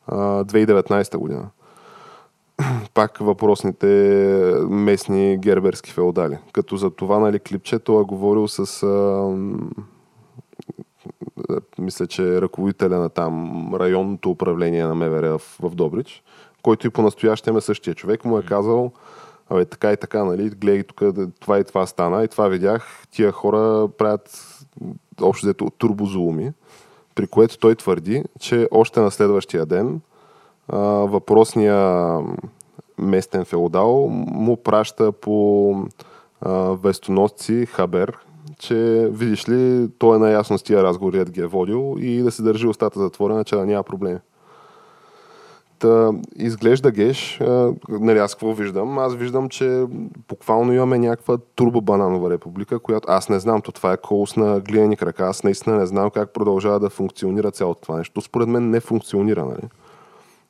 А, 2019 година. Пак въпросните местни герберски феодали. Като за това нали, клипче той е говорил с а, мисля, че ръководителя на там районното управление на МВР в, в Добрич, който и по-настоящем е същия човек, му е казал, абе така и така, нали, гледай тук, това и това стана. И това видях, тия хора правят общо взето турбозулуми, при което той твърди, че още на следващия ден а, въпросния местен феодал му праща по а, вестоносци Хабер, че видиш ли, той е наясно с тия разговори, ги е водил и да се държи устата затворена, че да няма проблеми. Изглежда геш, нали аз какво виждам? Аз виждам, че буквално имаме някаква турбобананова република, която аз не знам, то това е колос на глинени крака, аз наистина не знам как продължава да функционира цялото това нещо. Според мен не функционира, нали?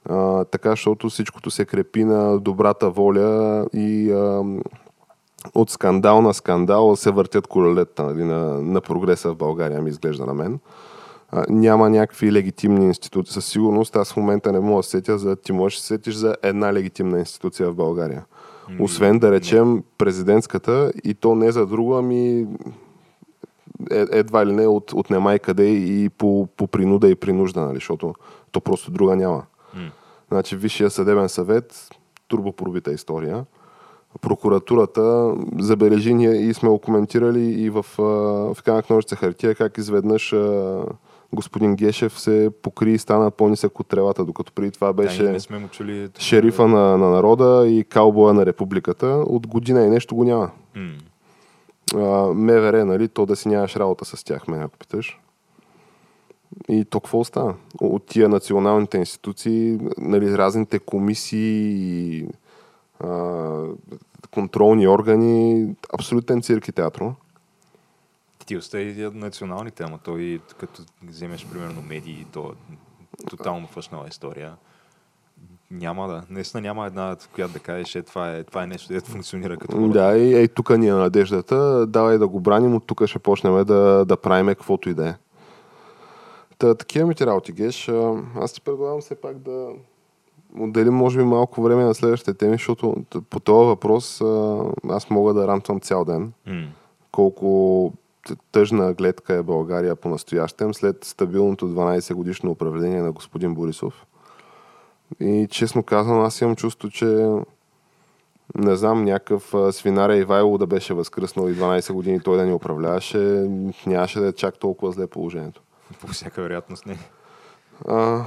А, така, защото всичкото се крепи на добрата воля и а, от скандал на скандал се въртят колелета нали, на, на прогреса в България, ми изглежда на мен. А, няма някакви легитимни институции. Със сигурност аз в момента не мога да сетя за... Ти можеш да сетиш за една легитимна институция в България. Освен да речем президентската и то не за друго, ами е, едва ли не от, от нема и къде и по, по принуда и принужда, нали, защото то просто друга няма. Mm. Значи Висшия съдебен съвет, турбопробита история прокуратурата, забележи ние и сме го коментирали и в, в камък ножица хартия, как изведнъж господин Гешев се покри и стана по-нисък от тревата, докато преди това беше да, сме му чули... шерифа на, на народа и каубоя на републиката. От година и нещо го няма. Mm. А, МВР, нали, то да си нямаш работа с тях, ме ако питаш. И то какво остава? От тия националните институции, нали, разните комисии и контролни органи, абсолютен цирк и театро. Ти остави национални тема, той като вземеш примерно медии, то е тотално фъшнала история. Няма да. Наистина няма една, която да кажеш, е, това, е, това е нещо, което функционира като хора. Да, и ей, тук ни е надеждата. Давай да го браним, от тук ще почнем да, да правим каквото и да е. Та, такива ми ти работи, Геш. Аз ти предлагам все пак да, отделим може би малко време на следващите теми, защото по този въпрос аз мога да рамтвам цял ден. Mm. Колко тъжна гледка е България по-настоящем след стабилното 12 годишно управление на господин Борисов. И честно казвам, аз имам чувство, че не знам, някакъв свинаря Ивайло да беше възкръснал и 12 години той да ни управляваше, нямаше да е чак толкова зле положението. По всяка вероятност не. А,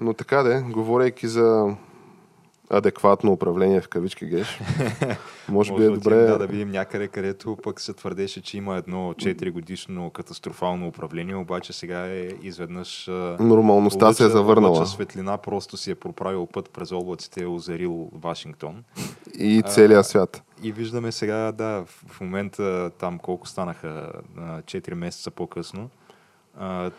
но така де, говорейки за адекватно управление в кавички геш. Може би е добре. Да, да видим някъде, където пък се твърдеше, че има едно 4 годишно катастрофално управление, обаче сега е изведнъж. Нормалността лъча, се е завърнала. Лъча светлина просто си е проправил път през облаците, е озарил Вашингтон. И целия свят. И виждаме сега, да, в момента там колко станаха 4 месеца по-късно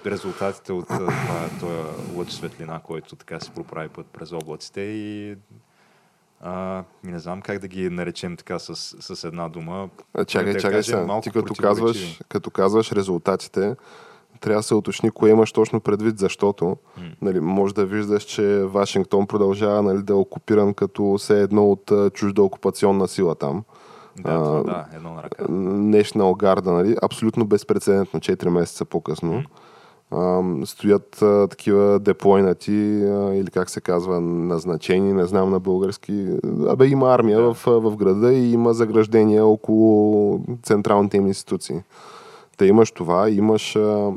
резултатите от това, този лъч светлина, който така се проправи път през облаците и а, не знам как да ги наречем така с, с една дума. А, чакай, да чакай сега. Ти като казваш, като казваш резултатите, трябва да се уточни кое имаш точно предвид, защото mm. нали, може да виждаш, че Вашингтон продължава нали, да е окупиран като все едно от чужда окупационна сила там. Да, а, да, едно на ръка. National Guard, нали? абсолютно безпредседентно, 4 месеца по-късно. Mm. А, стоят а, такива деплойнати, а, или как се казва, назначени, не знам на български. Абе има армия да. в, в града и има заграждения около централните им институции. Те имаш това, имаш а,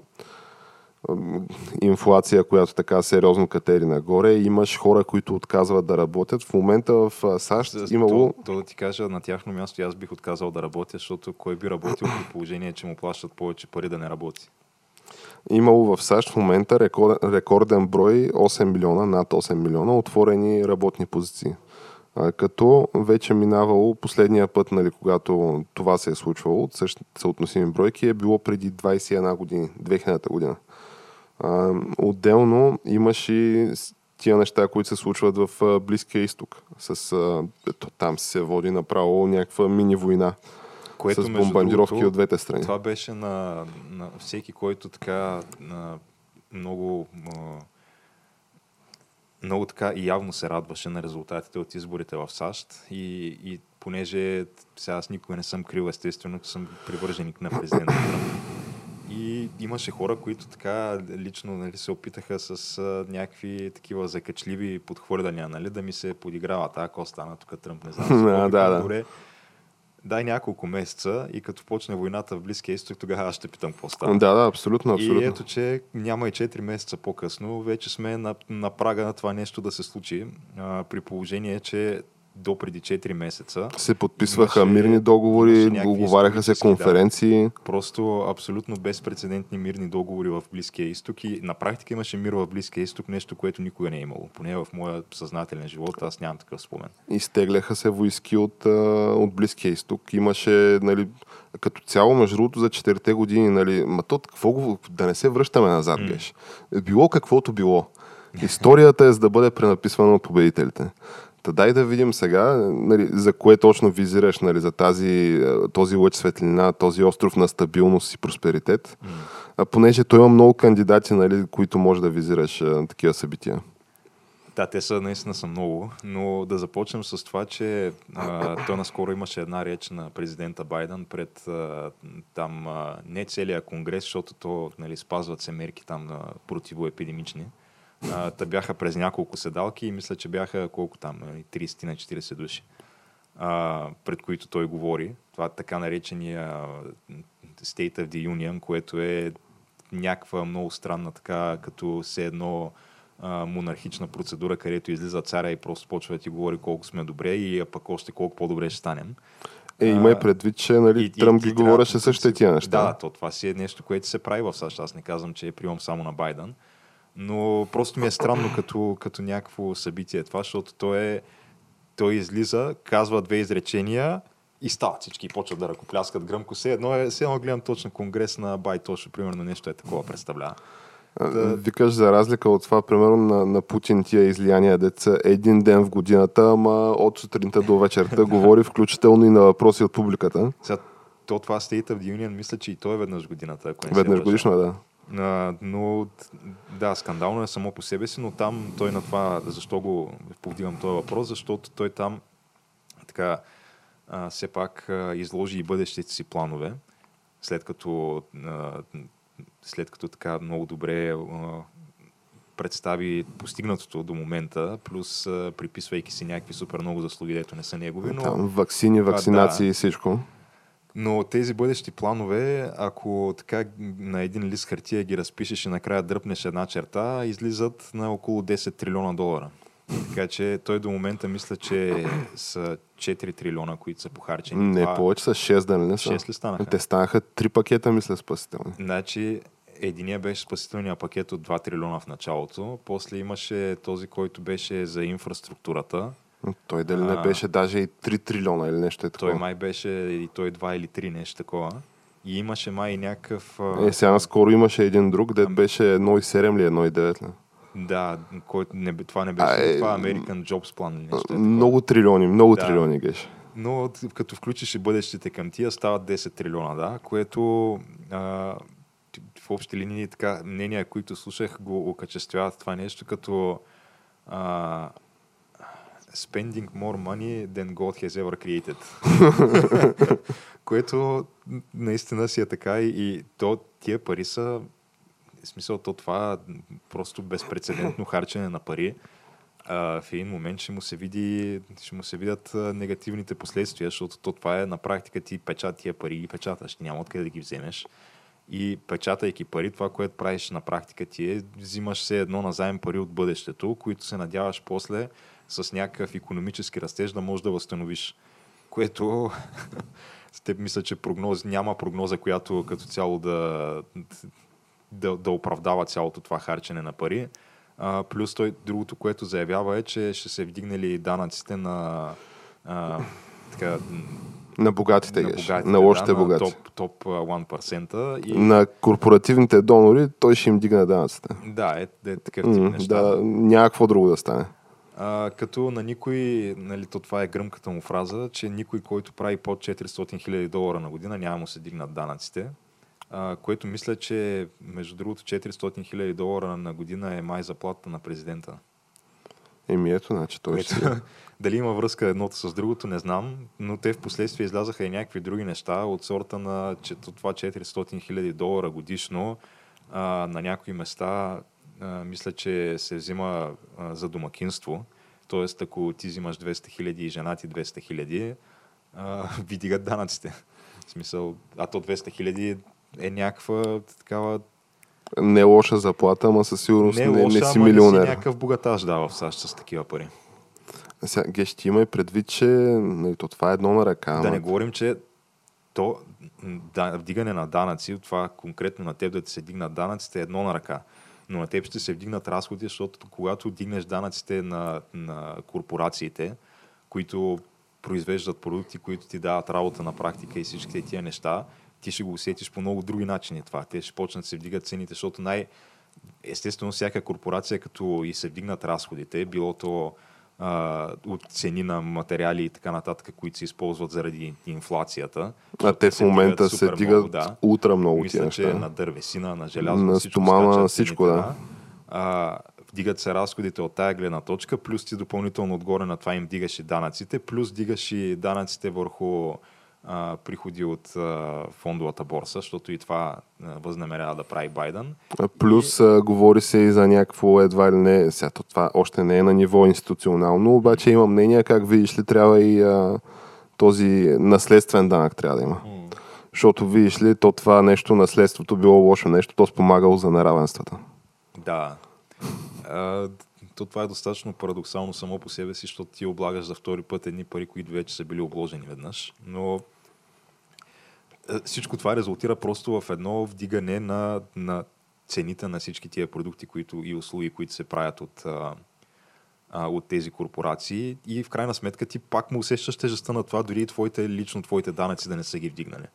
инфлация, която така сериозно катери нагоре. Имаш хора, които отказват да работят. В момента в САЩ С- имало... То, то да ти кажа, на тяхно място аз бих отказал да работя, защото кой би работил при положение, че му плащат повече пари да не работи. Имало в САЩ в момента рекорден, брой 8 милиона, над 8 милиона отворени работни позиции. Като вече минавало последния път, нали, когато това се е случвало, от съотносими бройки, е било преди 21 години, 2000 година. А, отделно имаш и тия неща, които се случват в Близкия изток. С, а, ето, там се води направо някаква мини война. Което, с бомбардировки другото, от двете страни. Това беше на, на всеки, който така на много много така и явно се радваше на резултатите от изборите в САЩ и, и понеже сега аз никога не съм крил, естествено, че съм привърженик на президента. И имаше хора, които така лично нали, се опитаха с а, някакви такива закачливи подхвърляния, нали, да ми се подиграват. А, ако стана тук Тръмп, не знам. Да, да, да. Дай няколко месеца и като почне войната в Близкия изток, тогава аз ще питам какво става. Да, да, абсолютно, абсолютно. И ето, че няма и 4 месеца по-късно, вече сме на, на прага на това нещо да се случи, а, при положение, че до преди 4 месеца се подписваха Имаше- мирни договори, някакви оговаряха се исторически, да. конференции. просто абсолютно безпредседентни мирни договори в Близкия изток и на практика имаше мир в Близкия изток, нещо, което никога не е имало. Поне в моя съзнателен живот аз нямам такъв спомен. Изтегляха се войски от, от Близкия изток. Имаше, нали, като цяло, между другото, за четирите години, нали, ма то, какво да не се връщаме назад, М. беше. Било каквото било. Историята е за да бъде пренаписвана от победителите. Та дай да видим сега, нали, за кое точно визираш, нали, за тази, а, този лъч светлина, този остров на стабилност и просперитет. А, понеже той има много кандидати, нали, които може да визираш а, такива събития. Да, те са наистина са много, но да започнем с това, че а, той наскоро имаше една реч на президента Байден пред а, там а, не целия конгрес, защото то нали, спазват се мерки там на противоепидемични. А, та бяха през няколко седалки и мисля, че бяха колко там, нали, 30 на 40 души, а, пред които той говори. Това така наречения State of the Union, което е някаква много странна така, като все едно а, монархична процедура, където излиза царя и просто почва да ти говори колко сме добре и а пък още колко по-добре ще станем. Е, има и предвид, че нали, Тръмп ги говореше същите тия неща. Да, то това си е нещо, което се прави в САЩ. Аз не казвам, че е прием само на Байден. Но просто ми е странно като, като някакво събитие това, защото той, е, той излиза, казва две изречения и стават всички и почват да ръкопляскат гръмко. Все едно, е, все едно гледам точно конгрес на Бай точно, примерно нещо е такова представлява. Да. Викаш за разлика от това, примерно на, на Путин тия излияния деца един ден в годината, ама от сутринта до вечерта говори включително и на въпроси от публиката. Сега, то това State of the Union, мисля, че и то е веднъж годината, ако не Веднъж годишно, е, да. А, но да, скандално е само по себе си, но там той на това, защо го повдигам този въпрос, защото той там така а, все пак а, изложи и бъдещите си планове, след като, а, след като така много добре а, представи постигнатото до момента, плюс а, приписвайки си някакви супер много заслуги, дето не са негови, но... Там вакцини, вакцинации и всичко. Но тези бъдещи планове, ако така на един лист хартия ги разпишеш и накрая дръпнеш една черта, излизат на около 10 трилиона долара. Така че той до момента мисля, че са 4 трилиона, които са похарчени. Не, Това- повече са 6, да не са? 6 ли станаха? Те станаха три пакета, мисля, спасителни. Значи, единия беше спасителния пакет от 2 трилиона в началото, после имаше този, който беше за инфраструктурата. Той дали не А. беше даже и 3 трилиона или нещо е Той такова. май беше и той 2 или 3 нещо такова. И имаше май някакъв... Е, сега наскоро имаше един друг, Ам- беше 1,7 ли 1,9 ли? Да, който не, това не беше. А, това American Jobs Plan или нещо. е. Много трилиони, много Да. трилиони геш. Но като включиш и бъдещите към тия, стават 10 трилиона, да, което а, в общи линии така мнения, които слушах, го окачествяват това нещо като а, spending more money than God has ever created. което наистина си е така и, то, тия пари са в смисъл, то това просто безпредседентно харчене на пари. А, в един момент ще му се, види, ще му се видят негативните последствия, защото то това е на практика ти печат тия пари и печаташ. Няма откъде да ги вземеш. И печатайки пари, това, което правиш на практика ти е, взимаш се едно назаем пари от бъдещето, които се надяваш после с някакъв економически растеж да можеш да възстановиш. Което те мисля, че прогноз, няма прогноза, която като цяло да, да, да оправдава цялото това харчене на пари. А, плюс той другото, което заявява е, че ще се вдигнали данъците на а, така, на богатите, на, богатите, на лошите да, богати. На топ, топ а, 1%. И, На корпоративните донори той ще им дигне данъците. да, е, е такъв тип неща. Да, няма какво друго да стане. А, като на никой, нали, то това е гръмката му фраза, че никой, който прави под 400 хиляди долара на година, няма му се дигнат данъците. А, което мисля, че между другото 400 хиляди долара на година е май заплата на президента. Еми ето, значи той ще... Дали има връзка едното с другото, не знам, но те в последствие излязаха и някакви други неща от сорта на че това 400 хиляди долара годишно а, на някои места а, мисля, че се взима а, за домакинство. Тоест, ако ти взимаш 200 хиляди и жена ти 200 хиляди, ви дигат данъците. В смисъл, а то 200 хиляди е някаква такава Не лоша заплата, ама със сигурност не, не, е не, лоша, си ама не си милионер. някакъв богатаж да в САЩ с такива пари. Сега, Геш, ти има и предвид, че нали, то това е едно на ръка. Да ама не говорим, че то да, вдигане на данъци, това конкретно на теб да ти се дигнат данъците е едно на ръка. Но на теб ще се вдигнат разходи, защото когато дигнеш данъците на, на корпорациите, които произвеждат продукти, които ти дават работа на практика и всичките тия неща, ти ще го усетиш по много други начини това. Те ще почнат да се вдигат цените, защото най- естествено всяка корпорация, като и се вдигнат разходите, било то а, от цени на материали и така нататък, които се използват заради инфлацията. А те в се момента супер се много, дигат да. ултра много тия Мисля, че неща. на дървесина, на желязо, На всичко стомана, всичко, цените, да. А, вдигат се разходите от тая гледна точка, плюс ти допълнително отгоре на това им дигаш и данъците, плюс дигаш и данъците върху а, приходи от а, фондовата борса, защото и това а, възнамерява да прави Байден. Плюс а, говори се и за някакво едва ли не, сега то това още не е на ниво институционално, обаче има мнение как видиш ли трябва и а, този наследствен данък трябва да има. Защото видиш ли, то това нещо, наследството било лошо нещо, то спомагало за неравенствата. Да. А, то това е достатъчно парадоксално само по себе си, защото ти облагаш за втори път едни пари, които вече са били обложени веднъж. Но всичко това резултира просто в едно вдигане на, на цените на всички тия продукти които, и услуги, които се правят от, а, от тези корпорации. И в крайна сметка ти пак му усещаш тежестта на това, дори и твоите, лично твоите данъци да не са ги вдигнали.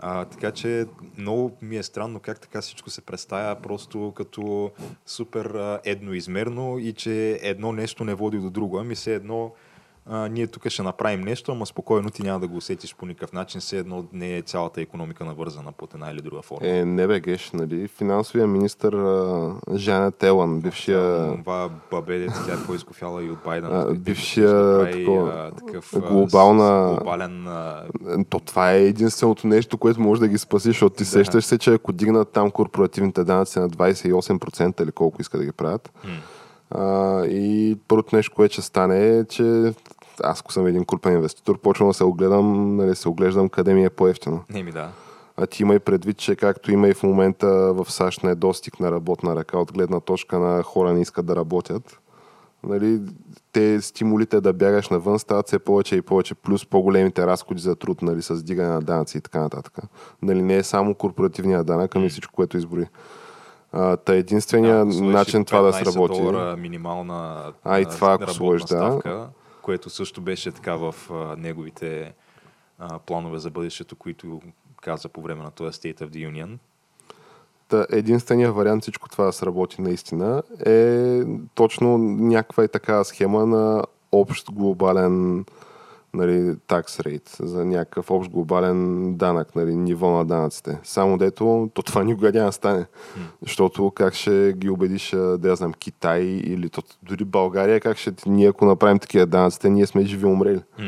А, така че много ми е странно как така всичко се представя просто като супер а, едноизмерно и че едно нещо не води до друго. Ами се едно а, ние тук ще направим нещо, ама спокойно ти няма да го усетиш по никакъв начин, все едно не е цялата економика навързана под една или друга форма. Е, не бе, геш, нали? Финансовия министр Жана Телан, бившия Това бабе, дето тя е по-изкофяла и от Байден. А, бившия прави, такова, такъв глобална- глобален То това е единственото нещо, което може да ги спаси, защото ти Да. сещаш се, че ако дигнат там корпоративните данъци на 28% или колко иска да ги правят, а, и първото нещо, което ще стане е, че аз ако съм един крупен инвеститор, почвам да се огледам, нали, се оглеждам къде ми е по-ефтино. не ми да. А ти има и предвид, че както има и в момента в САЩ недостиг на работна ръка от гледна точка на хора не искат да работят. Нали, те стимулите да бягаш навън стават все повече и повече, плюс по-големите разходи за труд, нали, с дигане на данъци и така нататък. Нали, не е само корпоративния данък, ами всичко, което избори. А, та единствения сложиш начин това да 15 сработи. долара минимална А, и това, ако сложиш, да. Което също беше така в а, неговите а, планове за бъдещето, които каза по време на този State of the Union. Та, единственият вариант всичко това да сработи наистина е точно някаква и такава схема на общ глобален нали, такс рейт, за някакъв общ глобален данък, нали, ниво на данъците. Само дето, то това никога няма да стане. Защото как ще ги убедиш, да я знам, Китай или то, дори България, как ще ние ако направим такива данъците, ние сме живи умрели. М.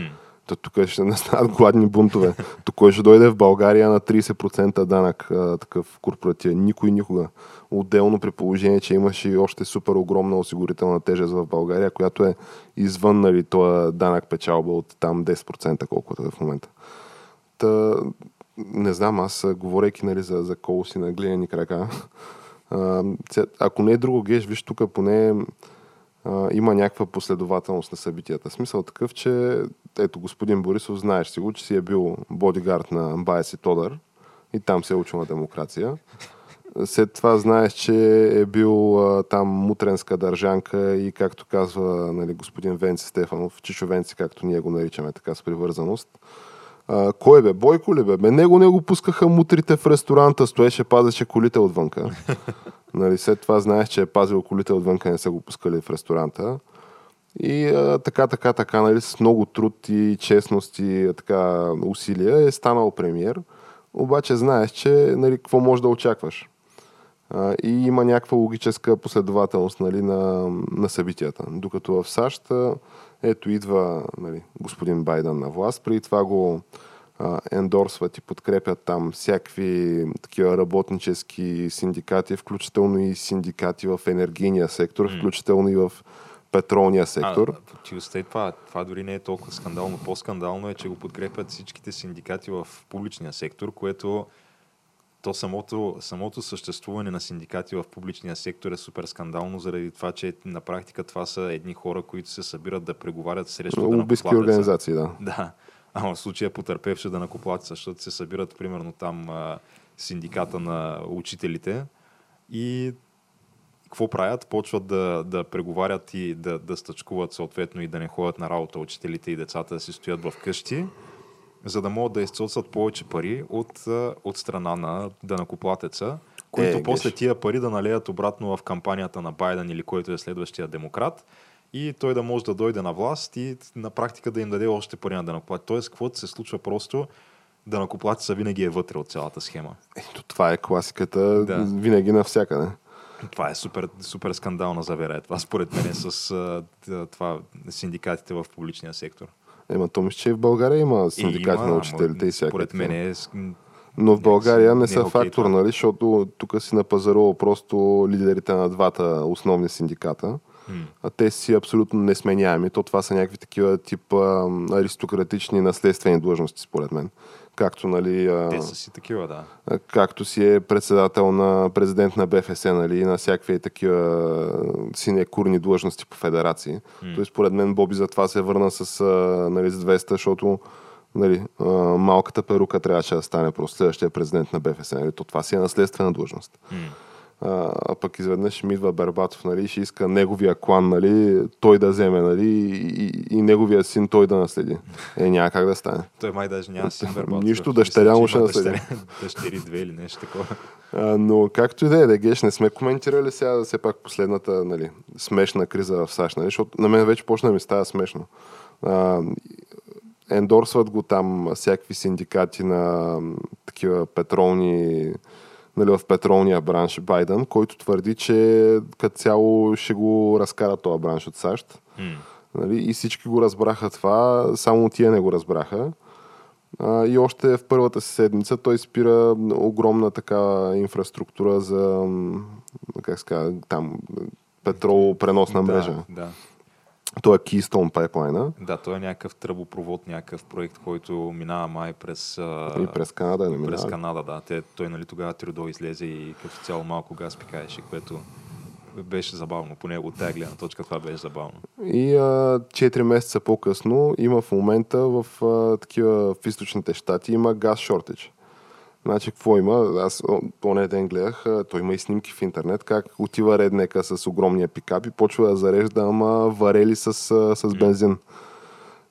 Та тук ще настанат гладни бунтове. Тук ще дойде в България на 30% данък, а, такъв корпоративен? Никой никога. Отделно при положение, че имаше още супер огромна осигурителна тежест в България, която е извън нали, този данък печалба от там 10%, колкото е в момента. Та, не знам, аз говорейки нали, за, за колоси на глинени крака, ако не е друго геш, виж тук поне има някаква последователност на събитията. Смисъл такъв, че ето господин Борисов, знаеш си го, че си е бил бодигард на Байес и Тодър и там се е учил на демокрация. След това знаеш, че е бил а, там мутренска държанка и както казва нали, господин Венци Стефанов, Чичо Венци, както ние го наричаме така с привързаност. А, кой бе? Бойко ли бе? Бе, него не го пускаха мутрите в ресторанта, стоеше, пазеше колите отвънка. нали, след това знаеш, че е пазил колите отвънка, не са го пускали в ресторанта. И а, така, така, така, нали, с много труд и честност и а, така усилия е станал премиер. Обаче знаеш, че нали, какво можеш да очакваш. И има някаква логическа последователност нали, на, на събитията. Докато в САЩ, ето идва нали, господин Байден на власт, преди това го а, ендорсват и подкрепят там всякакви такива работнически синдикати, включително и синдикати в енергийния сектор, включително и в петролния сектор. А, ти остави това. Това дори не е толкова скандално. По-скандално е, че го подкрепят всичките синдикати в публичния сектор, което то самото, самото съществуване на синдикати в публичния сектор е супер скандално, заради това, че на практика това са едни хора, които се събират да преговарят срещу Лобистки данъкоплатеца. организации, да. Да. А в случая потърпевши да накоплатеца, защото се събират примерно там а, синдиката на учителите и какво правят? Почват да, да преговарят и да, да стъчкуват съответно и да не ходят на работа учителите и децата да си стоят в къщи, за да могат да изцоцат повече пари от, от страна на данакоплатеца, които Е, после геш. тия пари да налеят обратно в кампанията на Байден или който е следващия демократ и той да може да дойде на власт и на практика да им даде още пари на данакоплатеца. Тоест, каквото се случва просто, данакоплатеца винаги е вътре от цялата схема. Ето, това е класиката Да. винаги навсякъде. Това е супер, супер скандална завера. Е това според мен е с това, синдикатите в публичния сектор. Ема, то мисля, че и в България има синдикати на учителите и всякакви. Според мен е... Но в България не не са е окей фактор, това. нали, защото тук си напазарувал просто лидерите на двата основни синдиката. м, А те си абсолютно несменяеми. То това са някакви такива тип а, аристократични наследствени длъжности, според мен. Както, нали, Те са си такива, да. както си е председател на президент на БФС, нали, на всякакви такива синекурни длъжности по федерации. М. Той според мен Боби затова се върна с, нали, с 200, защото нали, малката перука трябваше да стане просто следващия президент на БФС. Нали. То това си е наследствена длъжност. М. А, а пък изведнъж ми идва Бербатов, нали, ще иска неговия клан, нали, той да вземе, нали, и, и, и неговия син той да наследи. Е, няма как да стане. Той май даже няма син Бербатов. Нищо, дъщеря му ще наследи. Дъщери две или нещо такова. А, но както и да е, да геш, не сме коментирали сега все пак последната нали, смешна криза в САЩ, нали, защото на мен вече почна да ми става смешно. А, ендорсват го там всякакви синдикати на такива петролни нали, в петролния бранш Байден, който твърди, че като цяло ще го разкара този бранш от САЩ. М. Нали? И всички го разбраха това, само тия не го разбраха. А, и още в първата си седмица той спира огромна така инфраструктура за, как казва, там, петрол преносна мрежа. Да, да. Той е Keystone Pipeline Да, той е някакъв тръбопровод, някакъв проект, който минава май през, и през Канада не през минава. Канада. Да. Те, той нали, тогава Трюдо излезе и като цяло малко газ пикаеше, което беше забавно. Поне от тази гледна точка това беше забавно. И а, 4 месеца по-късно има в момента в а, такива в източните щати има газ шортич. Значи, какво има? Аз поне ден гледах, той има и снимки в интернет, как отива реднека с огромния пикап и почва да зарежда, ама варели с, с бензин.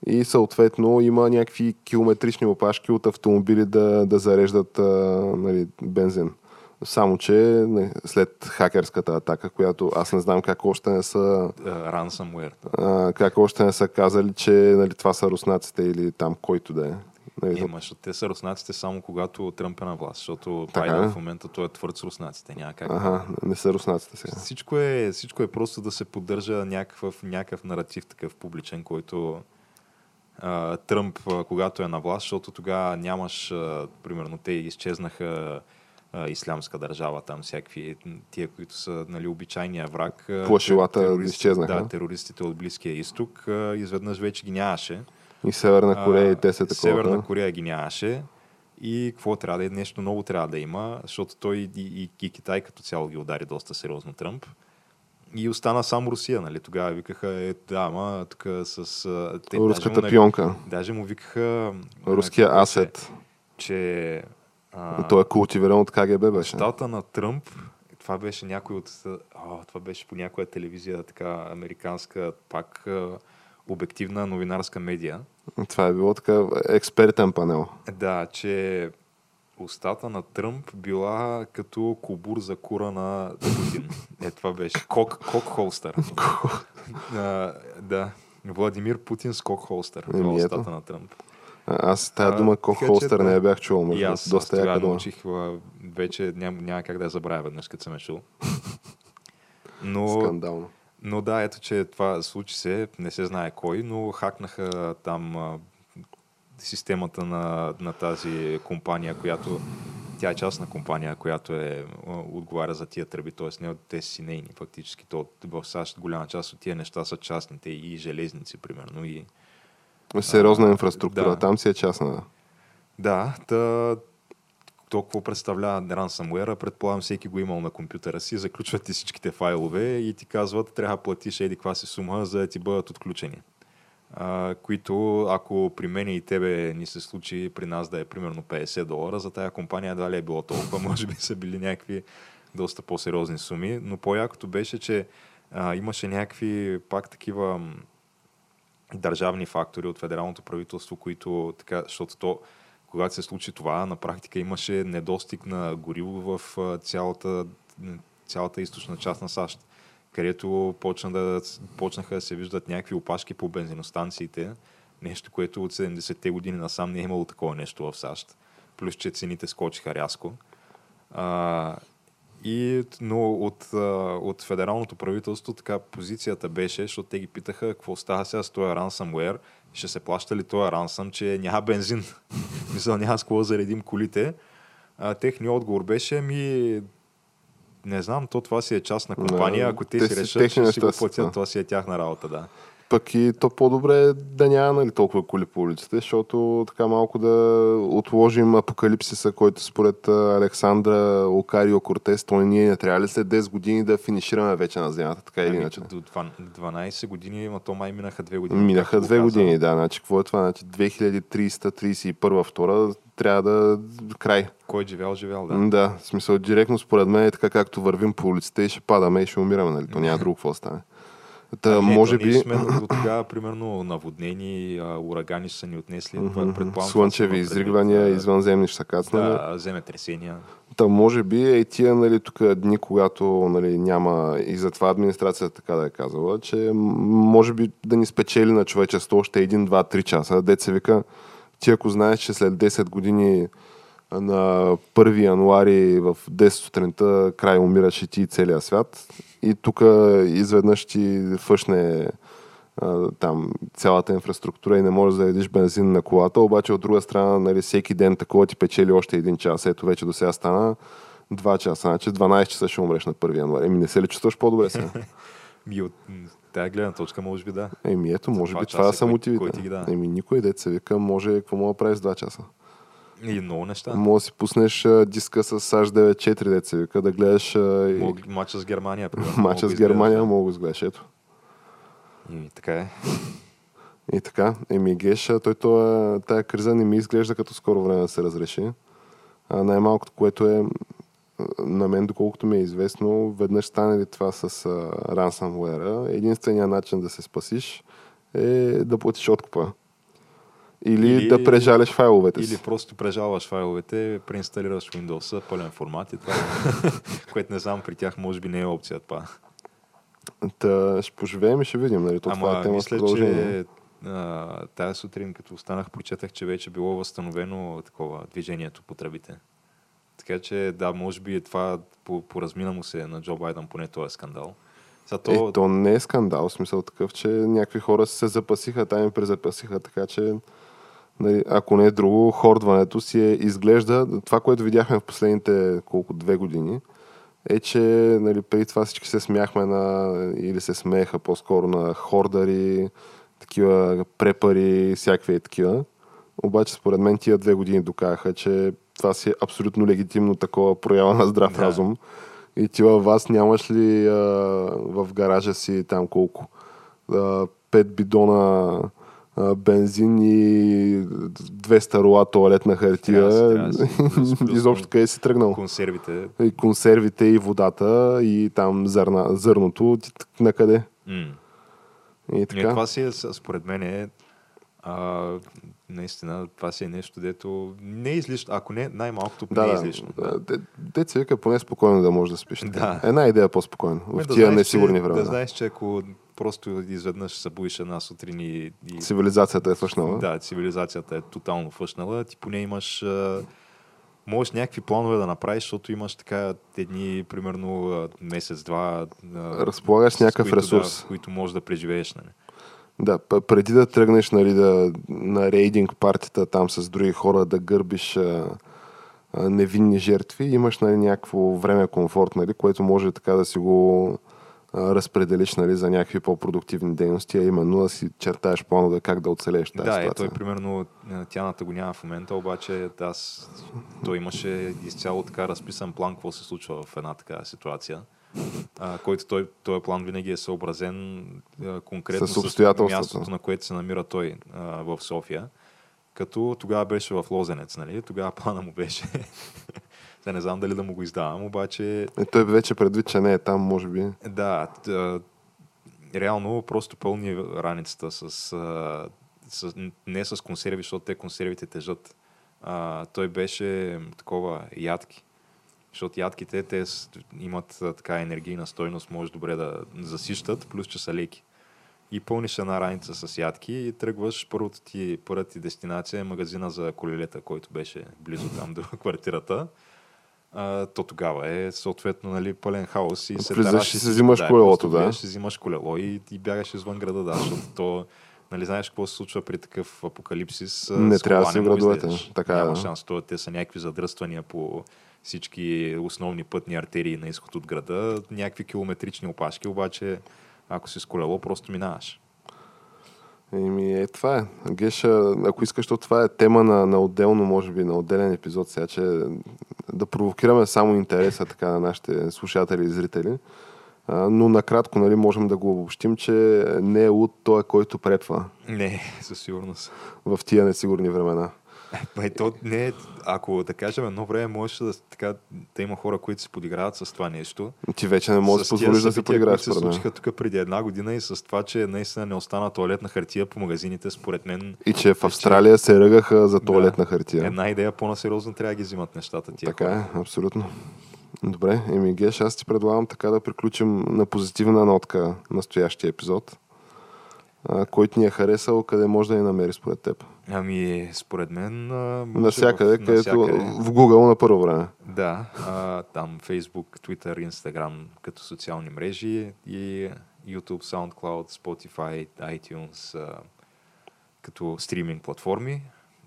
И съответно има някакви километрични опашки от автомобили да, да зареждат а, нали, бензин. Само, че не, след хакерската атака, която аз не знам как още не са ransomware. а, как още не са казали, че нали, това са руснаците или там който да е. Нали, Има, защото те са руснаците само когато Тръмп е на власт, защото Така Байден е. в момента той е твърд с руснаците. Няма как. Ага, не са руснаците сега. Всичко е, всичко е просто да се поддържа някакъв, някакъв наратив такъв публичен, който а, Тръмп, а, когато е на власт, защото тогава нямаш, а, примерно, те изчезнаха ислямска държава, там всякакви тия, които са нали, обичайния враг. Плашилата изчезнаха. Да, терористите от Близкия изток, изведнъж вече ги нямаше. И Северна Корея и те са А, такова. Северна да. Корея ги нямаше. И какво трябва да е? Нещо ново трябва да има, защото той и, и, и Китай като цяло ги удари доста сериозно Тръмп. И остана само Русия, нали? Тогава викаха, е, да, ама тук с... а, Те, Руската даже му, пионка. Даже му викаха... Руския а, асет. беше? Че... А, Той е култивиран от КГБ беше. Щата на Тръмп, това беше някой от... О, това беше по някоя телевизия, така, американска, пак а, обективна новинарска медия. Това е било така експертен панел. Да, че устата на Тръмп била като кобур за кура на Путин. Е, това беше. Кок, кок холстър. а, да. Владимир Путин с кок холстър. Това е Еми, ето. устата на Тръмп. А, Аз тази дума кок холстър не я бях чувал. Между аз, аз доста тогава яка дума. научих, вече няма, няма как да я забравя веднъж, като съм я чул. Но, Скандално. Но да, ето, че това случи се, не се знае кой, но хакнаха там а, системата на, на тази компания, която тя е частна компания, която е, отговаря за тия тръби, т.е. не от те си нейни фактически. То, в САЩ голяма част от тия неща са частните и железници, примерно. И, Сериозна А, инфраструктура. да. Там си е частна. да. Да, то какво представлява ransomware, предполагам всеки го имал на компютъра си, заключват ти всичките файлове и ти казват, трябва да платиш еди каква сума, за да ти бъдат отключени. А, които, ако при мен и тебе ни се случи при нас да е примерно 50 долара, за тая компания едва ли е било толкова, може би са били някакви доста по-сериозни суми, но по-якото беше, че а, имаше някакви пак такива държавни фактори от федералното правителство, които така, защото то, когато се случи това, на практика имаше недостиг на гориво в цялата, цялата източна част на САЩ, където почна да, почнаха да се виждат някакви опашки по бензиностанциите, нещо, което от 70-те години насам не е имало такова нещо в САЩ, плюс че цените скочиха рязко. А, и, но от, от федералното правителство така позицията беше, защото те ги питаха какво става сега с този ransomware, ще се плаща ли този рансъм, че няма бензин. Мисля, няма с да заредим колите. А, техният отговор беше ми не знам, то това си е частна компания, Да, ако те, те си си решат, ще си го платят, това си е тяхна работа, да. Пък и то по-добре е да няма нали, толкова коли по улиците, защото така малко да отложим апокалипсиса, който според Александра Окарио Кортес, то ние не трябва ли след 10 години да финишираме вече на Земята, така или Ами, иначе. До дван- 12 години, ма то май минаха две години. Минаха както го две каза. години, да. Значи, какво е това? Значи 2331 втора трябва да край. Кой е живял, живял, да. Да. в смисъл директно според мен е така както вървим по улиците и ще падаме и ще умираме, нали? То няма друго какво стане. Та, Ами, може то би... Ние сме до тогава, примерно, наводнени, а, урагани са ни отнесли. Предполагам, това Слънчеви има изригвания, предвид, а, извънземни ще са кацнали. Да, земетресения. Та може би е тия нали, тук дни, когато нали, няма и затова администрацията така да е казала, че може би да ни спечели на човечество още 1, 2, 3 часа. Дет се вика, ти ако знаеш, че след 10 години на 1 януари в 10 сутринта край умираш и ти и целия свят и тук изведнъж ти фъшне а, там цялата инфраструктура и не можеш да ядиш бензин на колата, обаче от друга страна нали, всеки ден такова ти печели още един час. Ето вече до сега стана 2 часа, значи 12 часа ще умреш на 1 януари. Еми не се ли чувстваш по-добре сега? И от тая гледна точка, може би да. Еми ето, може би това са мотивите. Еми никой дет се вика, може какво мога да правиш с 2 часа. И много неща. Може да си пуснеш а, диска с H94 дет се вика, да гледаш а, и... Мог, мача с Германия. мога с Германия, мога го изгледаш. Ето. И така е. И така, еми Геш, той това, тая криза не ми изглежда като скоро време да се разреши. А най-малкото, което е на мен, доколкото ми е известно, веднъж стане ли това с ransomware, единственият начин да се спасиш е да платиш откупа. Или, Или- да прежаляш файловете Или си. просто прежалваш файловете, преинсталираш Windows, пълен формат и това, което не знам, при тях може би не е опция това. Та, ще поживеем и ще видим. Нали? То това е Ама тема мисля, че а, тая сутрин, като останах, прочетах, че вече било възстановено такова движението по тръбите. Така че, да, може би е това по, по размина му се на Джо Байден, поне този е скандал. За то, Е, то не е скандал, в смисъл такъв, че някакви хора се запасиха, там им презапасиха, така че ако не е друго, хордването си е, изглежда, това, което видяхме в последните колко две години, е, че нали, преди това всички се смяхме на, или се смееха по-скоро на хордари, такива препари, всякакви и такива. Обаче, според мен, тия две години доказаха, че това си е абсолютно легитимно такова проява на здрав Да. разум. И ти във вас нямаш ли а, в гаража си там колко? А, пет бидона а, бензин и 200 рола туалетна хартия. Трябва си, трябва Изобщо къде си тръгнал? Консервите. И консервите, и водата, и там зърна, зърното. Ти на къде? И Не, така. това си е, според мен е, а, наистина, това си е нещо, дето не е излишно. Ако не, най-малкото Да, не е излишно. да. Де, деца вика поне спокойно да можеш да спиш. Да. Една идея по-спокойно. Ме, В да тия знаеш, несигурни времена. Да знаеш, че ако просто изведнъж се събудиш една сутрин и, и Цивилизацията е фъшнала. да, цивилизацията е тотално фъшнала, ти поне имаш а, можеш някакви планове да направиш, защото имаш така едни, примерно месец-два. Разполагаш с някакъв които, ресурс. Да, които можеш да преживееш. Нали? Да, преди да тръгнеш нали, да, на рейдинг партията там с други хора да гърбиш а, а, невинни жертви, имаш нали, някакво време комфорт, нали, което може така да си го а, разпределиш нали, за някакви по-продуктивни дейности, а именно да си чертаеш планове как да оцелееш тази Да, е, ситуация. той примерно а, Тяната го няма в момента, обаче аз, той имаше изцяло така разписан план, какво се случва в една такава ситуация. А, който той, този план винаги е съобразен а, конкретно С с, мястото, на което се намира той а, в София. Като тогава беше в Лозенец, нали? Тогава плана му беше. Сега не знам дали да му го издавам, обаче Е, той вече предвид, че не е там, може би. да, реално просто пълни раницата с, с не с консерви, защото те консервите тежат. А, той беше такова ядки. Защото ядките, те имат така енергийна стойност, може добре да засищат, плюс че са леки. И пълниш една раница с ядки и тръгваш, първото ти, първата ти дестинация е магазина за колелета, който беше близо там до квартирата. А, то тогава е съответно нали, пълен хаос и се Влизаш и си взимаш колелото, просто да. влизаш и взимаш колело и, и бягаш извън града, да, защото то Нали, знаеш какво се случва при такъв апокалипсис? Не трябва да си градовете. Така е, Няма да. шанс. То, те са някакви задръствания по всички основни пътни артерии на изход от града, някакви километрични опашки, обаче ако си с колело, просто минаваш. Еми, е, това е. Геша, ако искаш, то това е тема на, на отделно, може би, на отделен епизод сега, че да провокираме само интереса така на нашите слушатели и зрители. А, но накратко, нали, можем да го обобщим, че не е луд той, който препва Не, със сигурност. в тия несигурни времена. Ма то не е, ако да кажем едно време, можеше да, така, да има хора, които се подиграват с това нещо. Ти вече не можеш да позволиш да се подиграеш които се случиха тук преди една година и с това, че наистина не остана туалетна хартия по магазините, според мен И че в Австралия се ръгаха за туалетна Да. хартия. една идея по-насериозно трябва да ги взимат нещата тия Така хора. е, абсолютно. Добре, еми Геш, аз ти предлагам така да приключим на позитивна нотка настоящия епизод. А, който ни е харесал, къде може да ни намери според теб? Ами, според мен... а, може Навсякъде, в- където навсякъде. в Google на първо време. Да, а, там Facebook, Twitter, Instagram като социални мрежи и YouTube, SoundCloud, Spotify, iTunes а, като стриминг платформи.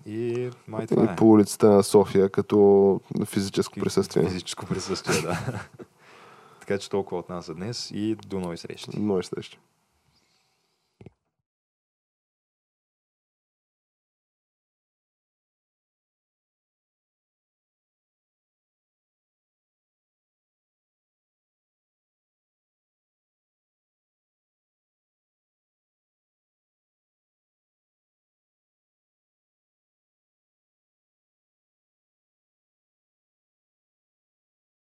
И май това И е. по улицата на София като физическо присъствие. Физическо присъствие, да. така че толкова от нас за днес и до нови срещи. Много срещи.